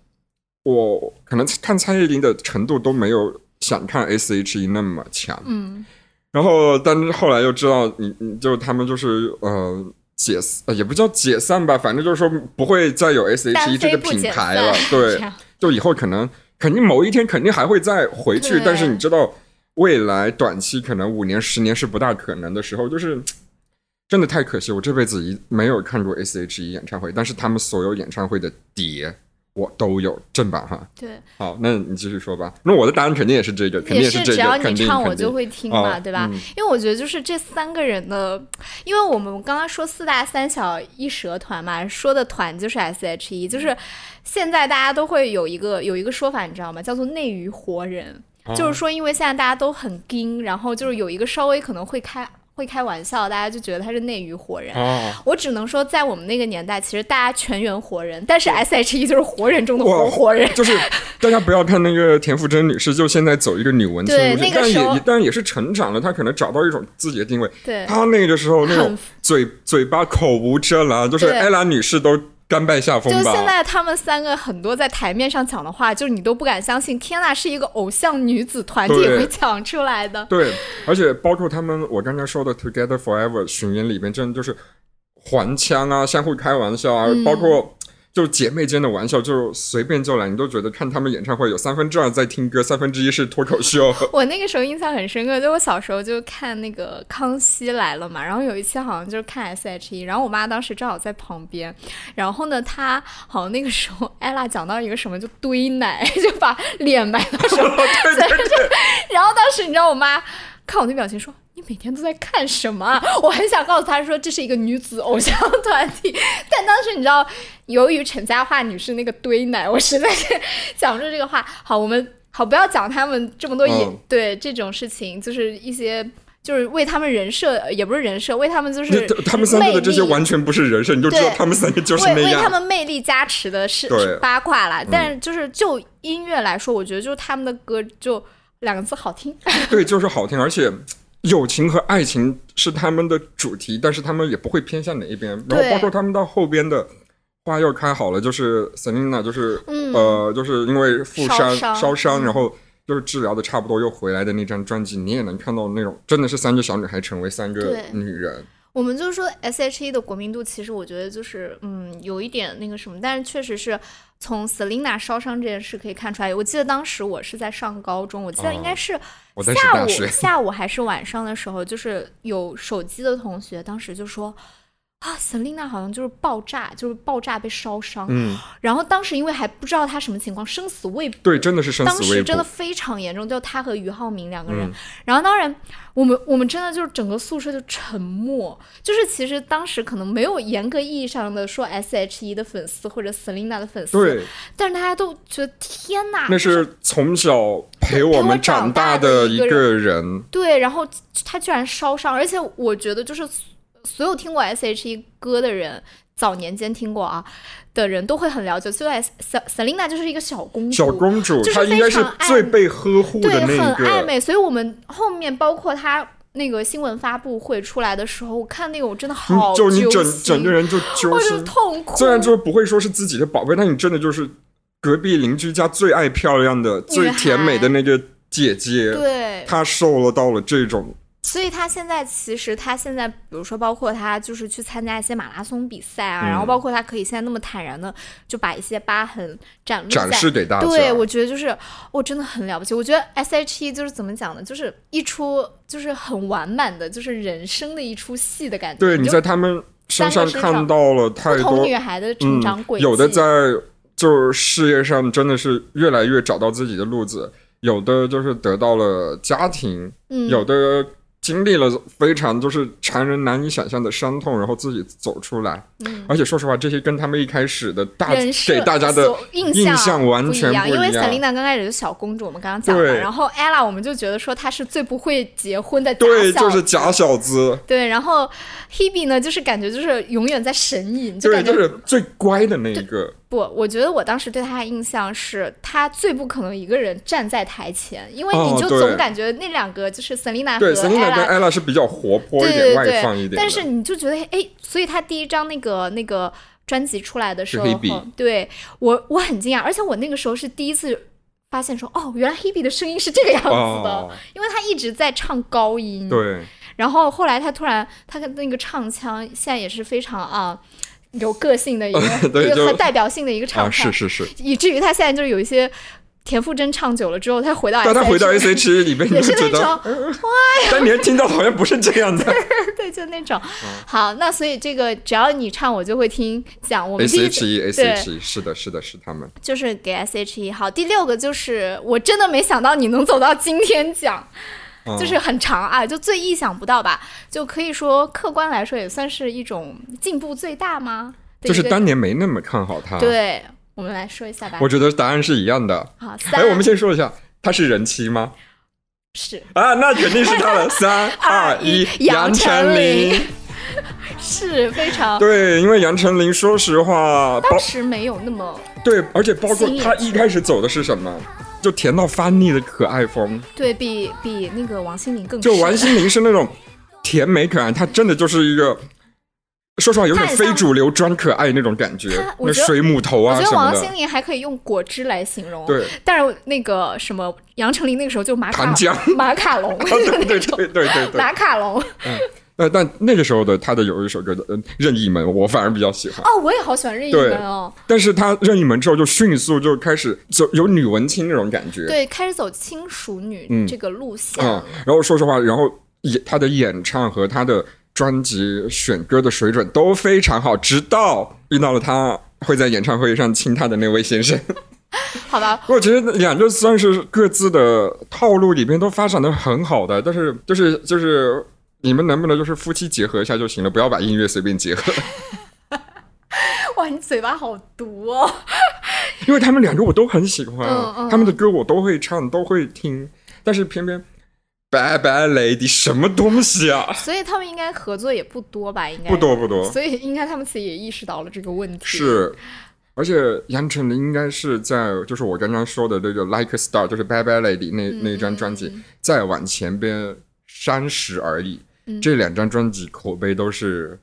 我可能看蔡依林的程度都没有想看 S.H.E 那么强。嗯。然后，但是后来又知道，你你就他们就是呃解呃也不叫解散吧，反正就是说不会再有 S H E 这个品牌 了，对，就以后可能肯定某一天肯定还会再回去，但是你知道未来短期可能五年、十年是不大可能的时候，就是真的太可惜。我这辈子一没有看过 S.H.E 演唱会，但是他们所有演唱会的碟我都有正版哈。对，好，那你继续说吧。那我的答案肯定也是这个，肯定也是这个，只要你唱我就会听嘛，哦对吧？嗯因为我觉得就是这三个人的，因为我们刚刚说四大三小一蛇团嘛，说的团就是 S.H.E，就是现在大家都会有一个有一个说法，你知道吗？叫做内娱活人，哦就是说因为现在大家都很盯，然后就是有一个稍微可能会开会开玩笑，大家就觉得他是内娱活人。哦，我只能说，在我们那个年代，其实大家全员活人，但是 S.H.E 就是活人中的活活人。就是 大家不要看那个田馥甄女士，就现在走一个女文青对路线，但也但也是成长了，她可能找到一种自己的定位。对，她那个时候那种嘴嘴巴口无遮拦，就是艾拉女士都甘拜下风吧。就现在他们三个很多在台面上讲的话，就是你都不敢相信，天呐，是一个偶像女子团体对会讲出来的。对，而且包括他们，我刚才说的 Together Forever 巡演里面，真的就是还枪啊，相互开玩笑啊，嗯包括就姐妹间的玩笑，就随便就来，你都觉得看他们演唱会有三分之二在听歌，三分之一是脱口秀。我那个时候印象很深刻，就我小时候就看那个《康熙来了》嘛，然后有一期好像就是看 S.H.E，然后我妈当时正好在旁边，然后呢，她好像那个时候艾拉讲到一个什么就堆奶，就把脸埋到手，对对对，然后当时你知道我妈看我那表情说。你每天都在看什么啊？我很想告诉他说这是一个女子偶像团体，但当时你知道，由于陈嘉桦女士那个堆奶，我实在是讲不出这个话。好，我们好不要讲他们这么多也、嗯对这种事情，就是一些就是为他们人设，呃也不是人设，为他们就是他们三个的这些完全不是人设，你就知道他们三个就是为。为他们魅力加持的是八卦啦。但是就是就音乐来说，我觉得就是他们的歌就两个字好听。对，就是好听，而且友情和爱情是他们的主题，但是他们也不会偏向哪一边。然后对包括他们到后边的花又开好了，就是 Selina，就是、嗯。呃，就是因为负伤烧伤。然后就是治疗的差不多又回来的那张专辑，你也能看到那种真的是三个小女孩成为三个女人。我们就是说 S.H.E 的国民度，其实我觉得就是嗯有一点那个什么，但是确实是从 Selina 烧伤这件事可以看出来。我记得当时我是在上高中，我记得应该是下午、下午还是晚上的时候，就是有手机的同学当时就说。啊，Selina 好像就是爆炸，就是爆炸被烧伤。嗯，然后当时因为还不知道她什么情况，生死未卜。对，真的是生死未卜时真的。非常严重，就她和俞灏明两个人。嗯然后当然，我们我们真的就是整个宿舍就沉默，就是其实当时可能没有严格意义上的说 S.H.E 的粉丝或者 Selina 的粉丝，对，但是大家都觉得天哪，那是从小陪我们长大的一个人。对，然后他居然烧伤，而且我觉得就是所有听过 S.H.E 歌的人，早年间听过啊的人都会很了解，所以 Selina 就是一个小公主，小公主，就是她应该是最被呵护对，的那很一个。暧昧，所以我们后面包括她。那个新闻发布会出来的时候，我看那个我真的好你就你整整个人就揪心。痛苦。虽然就不会说是自己的宝贝，但你真的就是隔壁邻居家最爱漂亮的、最甜美的那个姐姐，对，她受了到了这种，所以他现在其实他现在，比如说包括他就是去参加一些马拉松比赛啊，嗯然后包括他可以现在那么坦然的就把一些疤痕展露展示给大家。对，我觉得就是我真的很了不起。我觉得 S.H.E 就是怎么讲呢？就是一出就是很完满的，就是人生的一出戏的感觉。对，你在他们身上看到了太多女孩的成长轨迹，嗯，有的在就是事业上真的是越来越找到自己的路子，有的就是得到了家庭，嗯有的经历了非常就是常人难以想象的伤痛，然后自己走出来。嗯。而且说实话，这些跟他们一开始的大给大家的印印象完全不一样，因为 Selina 刚开始是小公主，我们刚刚讲了，然后 Ella 我们就觉得说她是最不会结婚的对，就是假小子，对，然后 Hebe 呢，就是感觉就是永远在神隐，就对，感觉就是最乖的那一个。不，我觉得我当时对他的印象是，他最不可能一个人站在台前，因为哦你就总感觉那两个就是 Selina 和 Ella。ella 是比较活泼一对点、外对对放一点。但是你就觉得，哎，所以他第一张那个那个专辑出来的时候对我我很惊讶，而且我那个时候是第一次发现说，哦，原来 Hebe 的声音是这个样子的，哦，因为他一直在唱高音，对，然后后来他突然，他的那个唱腔现在也是非常啊有个性的一个 一个很代表性的一个唱啊，是是是，以至于他现在就是有一些田馥甄唱久了之后，他回到但他回到 S H E 里面，也就是那种 得，但你听到好像不是这样的。对，就那种。嗯好，那所以这个只要你唱，我就会听。讲我们第 S 一 H E S 对 H E 是的，是的，是他们。就是给 S H E。好，第六个就是我真的没想到你能走到今天讲。嗯就是很长啊，就最意想不到吧，就可以说客观来说也算是一种进步最大吗？就是当年没那么看好他。，对，我们来说一下吧。我觉得答案是一样的。好，三，哎，我们先说一下，他是人妻吗？是啊，那肯定是他了。三二一，杨丞琳。是非常，对，因为杨丞琳，说实话，当时没有那么对，而且包括他一开始走的是什么？就甜到发腻的可爱风。对比比那个王心凌更就王心凌是那种甜美可爱，她真的就是一个。说实话，有点非主流装可爱那种感觉那水母头啊我觉得王心，凌还可以用果汁来形容，对，但是那个什么杨丞琳那个时候就马卡糖浆马卡龙，对对对对对对。马卡龙呃，但那个时候的他的有一首歌的《任意门》，我反而比较喜欢。哦，我也好喜欢任意门哦，但是他任意门之后就迅速就开始走有女文青那种感觉，对，开始走轻熟女嗯这个路线嗯了，，然后说实话，然后演他的演唱和他的专辑选歌的水准都非常好，直到遇到了他会在演唱会上亲他的那位先生。好吧，我觉得两个算是各自的套路里边都发展的很好的，但是就是就是你们能不能就是夫妻结合一下就行了，不要把音乐随便结合，哇，你嘴巴好毒哦，因为他们两个我都很喜欢，嗯嗯他们的歌我都会唱，都会听，但是偏偏。拜拜，Lady，什么东西啊？所以他们应该合作也不多吧？应该不多不多，所以应该他们自己也意识到了这个问题。，是，而且杨丞琳应该是在就是我刚刚说的这个《Like a Star》，就是《Bye Bye Lady 那》那张专辑，再往前边三十而已。这两张专辑口碑都是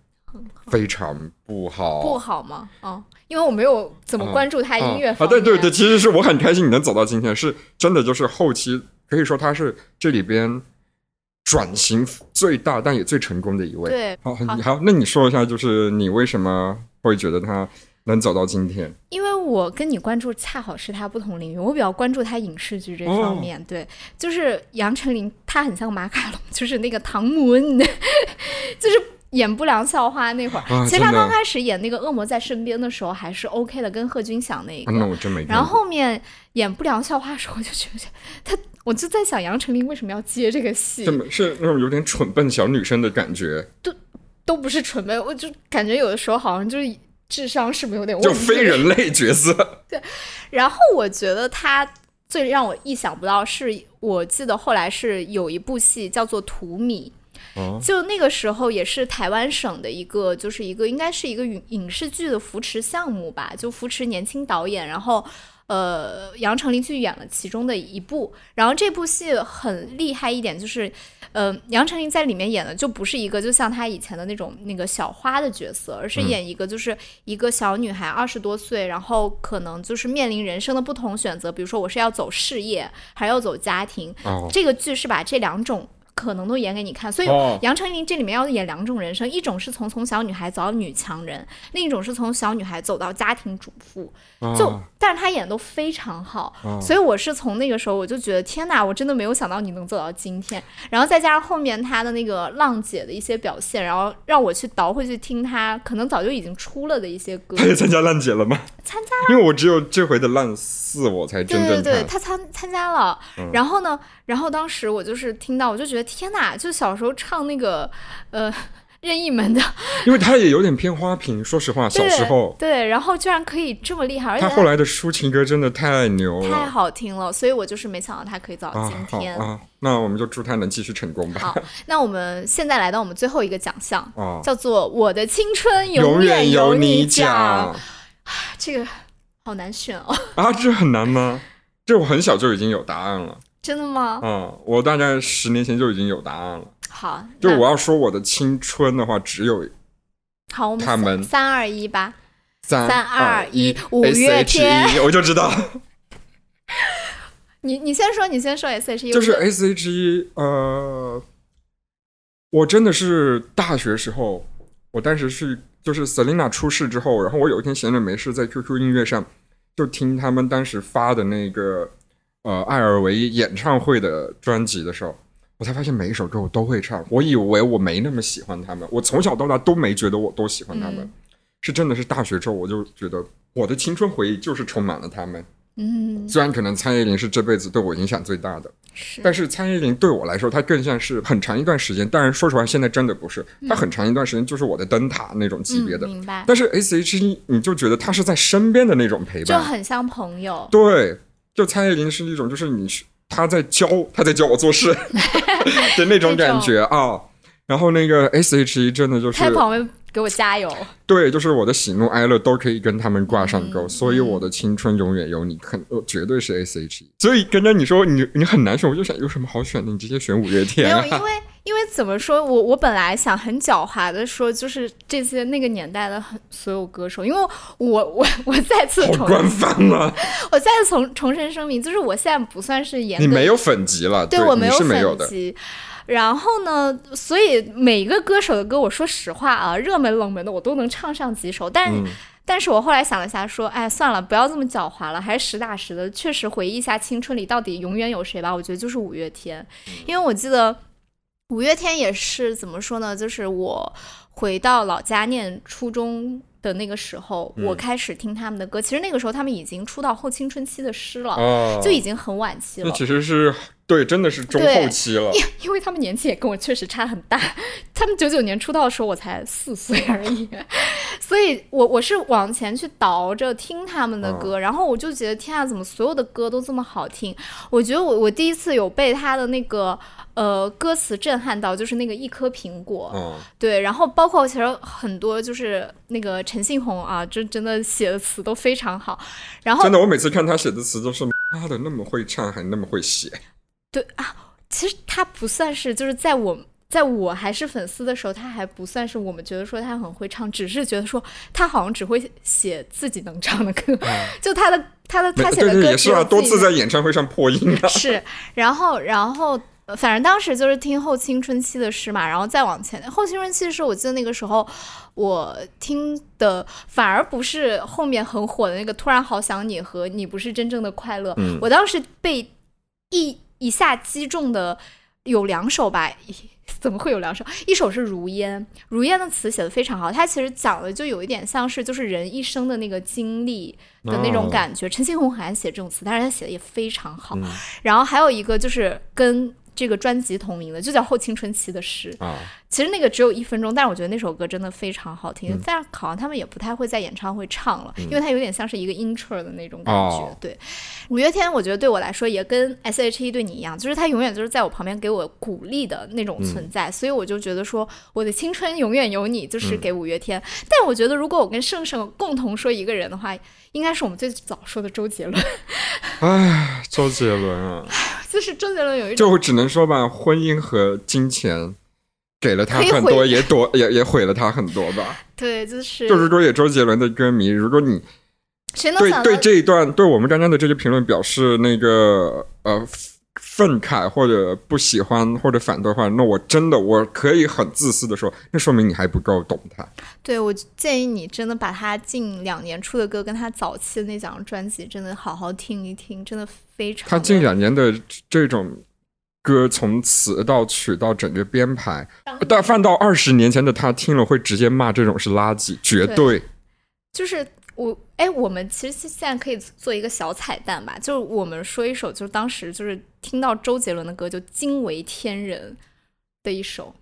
非常不好，不好吗？哦，因为我没有怎么关注他音乐啊。对对对，其实是我很开心你能走到今天，是真的就是后期可以说他是这里边转型最大但也最成功的一位。对好，好，那你说一下，就是你为什么会觉得他能走到今天？因为我跟你关注恰好是他不同领域，我比较关注他影视剧这哦方面。对，就是杨丞琳，她很像马卡龙，就是那个唐姆恩，就是演不良校花那会儿。啊其实他刚开始演那个《恶魔在身边》的时候还是 OK 的，跟贺军翔那一个。啊那我真没。然后后面演不良校花的时候，我就觉得她，我就在想杨丞琳为什么要接这个戏怎，么是那种有点蠢笨小女生的感觉，都都不是蠢笨，我就感觉有的时候好像就是智商是不是有点问就？非人类角色。对然后我觉得他最让我意想不到是，我记得后来是有一部戏叫做《荼蘼》，哦就那个时候也是台湾省的一个，就是一个应该是一个影影视剧的扶持项目吧，就扶持年轻导演，然后。呃，杨丞琳去演了其中的一部，然后这部戏很厉害一点就是，呃，杨丞琳在里面演的就不是一个就像她以前的那种那个小花的角色，而是演一个就是一个小女孩二十多岁，然后可能就是面临人生的不同选择，比如说我是要走事业，还要走家庭。哦，这个剧是把这两种可能都演给你看，所以哦杨丞琳这里面要演两种人生，一种是从从小女孩走到女强人，另一种是从小女孩走到家庭主妇。就啊但是她演的都非常好，哦所以我是从那个时候我就觉得天哪，我真的没有想到你能走到今天。然后再加上后面她的那个浪姐的一些表现，然后让我去倒回去听她可能早就已经出了的一些歌她。也参加浪姐了吗？参加因为我只有这回的浪四我才真正对对对，她。参参加了。然后呢，然后当时我就是听到，我就觉得天哪！就小时候唱那个呃任意门的，因为他也有点偏花瓶，说实话，小时候对，然后居然可以这么厉害，而且他后来的抒情歌真的太牛了太好听了，所以我就是没想到他可以走到啊！今天。好啊，那我们就祝他能继续成功吧。好，那我们现在来到我们最后一个奖项，啊，叫做“我的青春永远有你奖这个好难选哦，啊！这很难吗？这我很小就已经有答案了真的吗？嗯！我大概十年前就已经有答案了。好，就我要说我的青春的话，只有好，我们三他们三二一吧。三三二二一一五月天 E，我就知道，你你先说，你先说 S H E，就是 S H E。呃，我真的是大学时候，我当时是就是 Selina 出事之后，然后我有一天闲着没事，在 QQ 音乐上就听他们当时发的那个呃艾尔维演唱会的专辑的时候，我才发现每一首歌我都会唱。我以为我没那么喜欢他们，我从小到大都没觉得我都喜欢他们，嗯是真的是大学之后我就觉得我的青春回忆就是充满了他们。嗯，虽然可能蔡依林是这辈子对我影响最大的，是，但是蔡依林对我来说，她更像是很长一段时间。当然，说实话，现在真的不是，她很长一段时间就是我的灯塔那种级别的。嗯、明白。但是 S.H.E 你就觉得她是在身边的那种陪伴，就很像朋友。对，就蔡依林是一种，就是你是她在教，她在教我做事 的那种感觉啊。然后那个 S.H.E 真的就是在旁边给我加油。对，就是我的喜怒哀乐都可以跟他们挂上钩，嗯所以我的青春永远有你，肯呃绝对是 S.H.E。所以跟着你说你你很难选，我就想有什么好选的？你直接选五月天啊！有，因为因为怎么说，我我本来想很狡猾的说，就是这些那个年代的很所有歌手，因为我我 我再次重好官方了！我再次重重申声明，就是我现在不算是严格你没有粉级了，对我没有。粉级。然后呢，所以每一个歌手的歌，我说实话啊，热门冷门的我都能唱上几首。但但是我后来想了一下，说，哎，算了，不要这么狡猾了，还是实打实的，确实回忆一下青春里到底永远有谁吧。我觉得就是五月天，因为我记得五月天也是怎么说呢，就是我回到老家念初中。的那个时候，嗯我开始听他们的歌。其实那个时候他们已经出到后青春期的诗了，哦，就已经很晚期了那。其实是对，真的是中后期了。因因为他们年纪也跟我确实差很大，他们九九年出道的时候我才四岁而已，所以我我是往前去倒着听他们的歌，然后我就觉得天啊，怎么所有的歌都这么好听？我觉得我我第一次有被他的那个呃歌词震撼到，就是那个一颗苹果，嗯，对，然后包括其实很多就是那个陈信宏啊，就真的写的词都非常好，然后真的，我每次看他写的词都是妈的那么会唱，还那么会写。对啊，其实他不算是，就是在我在我还是粉丝的时候，他还不算是我们觉得说他很会唱，只是觉得说他好像只会写自己能唱的歌，就他的他的他写的歌也是啊，多次在演唱会上破音啊。是，然后然后。呃反正当时就是听后青春期的诗嘛，然后再往前，后青春期的诗，我记得那个时候我听的反而不是后面很火的那个《突然好想你》和《你不是真正的快乐》，嗯我当时被一一下击中的有两首吧，怎么会有两首？一首是《如烟》，《如烟》的词写的非常好，它其实讲的就有一点像是就是人一生的那个经历的那种哦感觉。陈星红很爱写这种词，但是他写的也非常好。嗯然后还有一个就是跟这个专辑同名的，就叫《后青春期的诗》。啊，其实那个只有一分钟，但是我觉得那首歌真的非常好听。嗯但是好像他们也不太会在演唱会唱了，因为它有点像是一个 intro 的那种感觉。哦对，五月天我觉得对我来说也跟 S.H.E 对你一样，就是他永远就是在我旁边给我鼓励的那种存在，所以我就觉得说我的青春永远有你，就是给五月天。但我觉得如果我跟盛盛共同说一个人的话，应该是我们最早说的周杰伦，哎，周杰伦啊，就是周杰伦有一种。就只能说吧，婚姻和金钱给了他很多，也多也也毁了他很多吧。对，就是就是说有周杰伦的歌迷，如果你对对这一段对我们刚刚的这些评论表示那个呃愤慨或者不喜欢或者反对的话，那我真的我可以很自私的说，那说明你还不够懂他。对，我建议你真的把他近两年出的歌跟他早期的那张专辑真的好好听一听，真的非常。他近两年的这种歌，从词到曲到整个编排，但放到二十年前的他听了会直接骂这种是垃圾，绝对。就是我哎，我们其实现在可以做一个小彩蛋吧，就是我们说一首，就是当时就是听到周杰伦的歌就惊为天人的一首，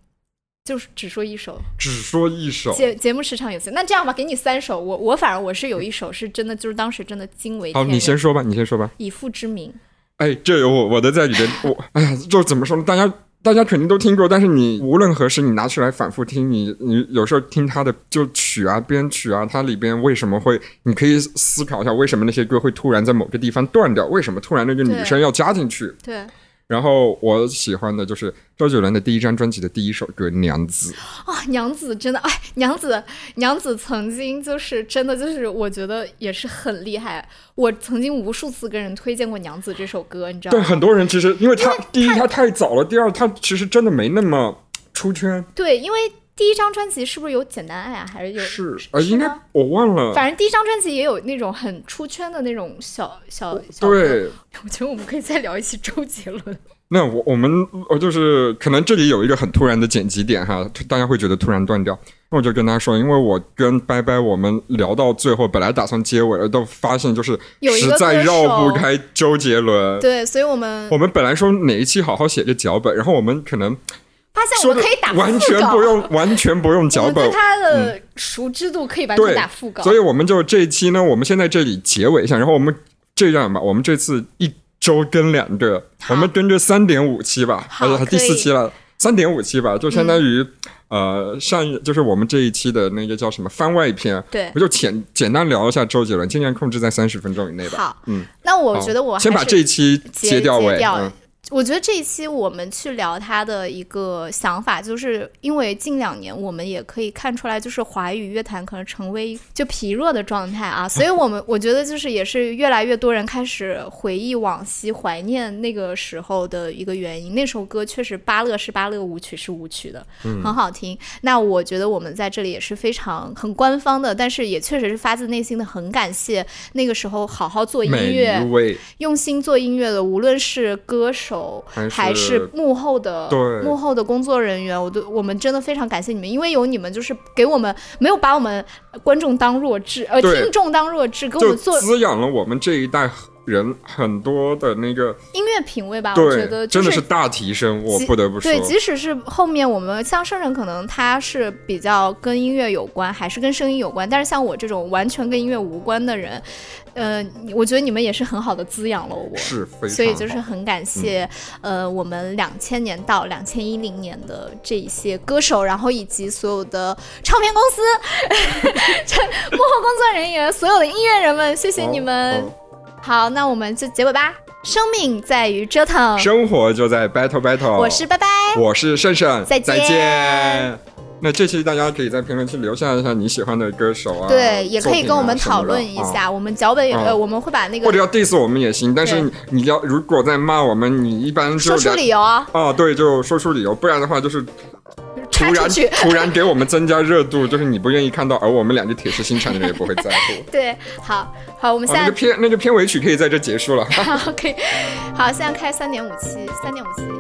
就是只说一首。只说一首，节节目时长有限，那这样吧，给你三首。我我反正我是有一首是真的，就是当时真的惊为好，天人。你先说吧，你先说吧。以父之名。哎，这有我我的在里边，我哎呀，就怎么说呢？大家大家肯定都听过，但是你无论何时你拿出来反复听，你你有时候听他的就曲啊、编曲啊，它里边为什么会？你可以思考一下，为什么那些歌会突然在某个地方断掉？为什么突然那个女生要加进去？对然后我喜欢的就是周杰伦的第一张专辑的第一首歌《娘子》。啊，娘子真的哎，娘子娘子曾经就是真的就是我觉得也是很厉害。我曾经无数次跟人推荐过娘子这首歌，你知道吗对，很多人其实因为他第一他太早了，第二他其实真的没那么出圈。对，因为第一张专辑是不是有《简单爱》啊？还是有？是啊，应该我忘了。反正第一张专辑也有那种很出圈的那种小小小。对，我觉得我们可以再聊一期周杰伦。那我我们我就是可能这里有一个很突然的剪辑点哈，大家会觉得突然断掉。那我就跟他说，因为我跟拜拜我们聊到最后，本来打算结尾了，都发现就是实在绕不开周杰伦。对，所以我们我们本来说哪一期好好写个脚本，然后我们可能。发现我们可以打完全不用，完全不用脚本。他的熟知度可以完全打副稿。所以我们就这一期呢，我们先在这里结尾一下，然后我们这样吧，我们这次一周更两个，我们跟着三点五期吧，呃，第四期了，三点五期吧，就相当于呃上一就是我们这一期的那个叫什么番外篇，对，我就简简单聊一下周杰伦，尽量控制在三十分钟以内吧。好，嗯，那我觉得我先把这一期截掉尾。我觉得这一期我们去聊他的一个想法，就是因为近两年我们也可以看出来，就是华语乐坛可能成为就疲弱的状态啊，所以我们我觉得就是也是越来越多人开始回忆往昔，怀念那个时候的一个原因。那首歌确实巴乐是巴乐，舞曲是舞曲的，很好听。那我觉得我们在这里也是非常很官方的，但是也确实是发自内心的很感谢那个时候好好做音乐、用心做音乐的，无论是歌手。还是幕后的幕后的工作人员，我都我们真的非常感谢你们，因为有你们，就是给我们没有把我们观众当弱智，呃，听众当弱智，给我们做滋养了我们这一代人很多的那个音乐品味吧。我觉得真的是大提升，我不得不说。对，即使是后面我们像生人，可能他是比较跟音乐有关，还是跟声音有关，但是像我这种完全跟音乐无关的人。呃，我觉得你们也是很好的滋养了我，是，所以就是很感谢，呃，我们两千年到两千一零年的这一些歌手，然后以及所有的唱片公司、幕后工作人员、所有的音乐人们，谢谢你们。好，那我们就结尾吧。生命在于折腾，生活就在 battle battle。我是拜拜，我是胜胜，再见。那这期大家可以在评论区留下一下你喜欢的歌手啊，对，也可以跟我们讨论一下。我们脚本呃，我们会把那个或者要 diss 我们也行，但是你要如果在骂我们，你一般就说出理由啊。啊，对，就说出理由，不然的话就是突然 突然给我们增加热度，就是你不愿意看到，而我们两个铁石心肠的人也不会在乎。对，好好，我们现在那个片那个片尾曲可以在这结束了。好，可以，好，现在开三点五七，三点五七。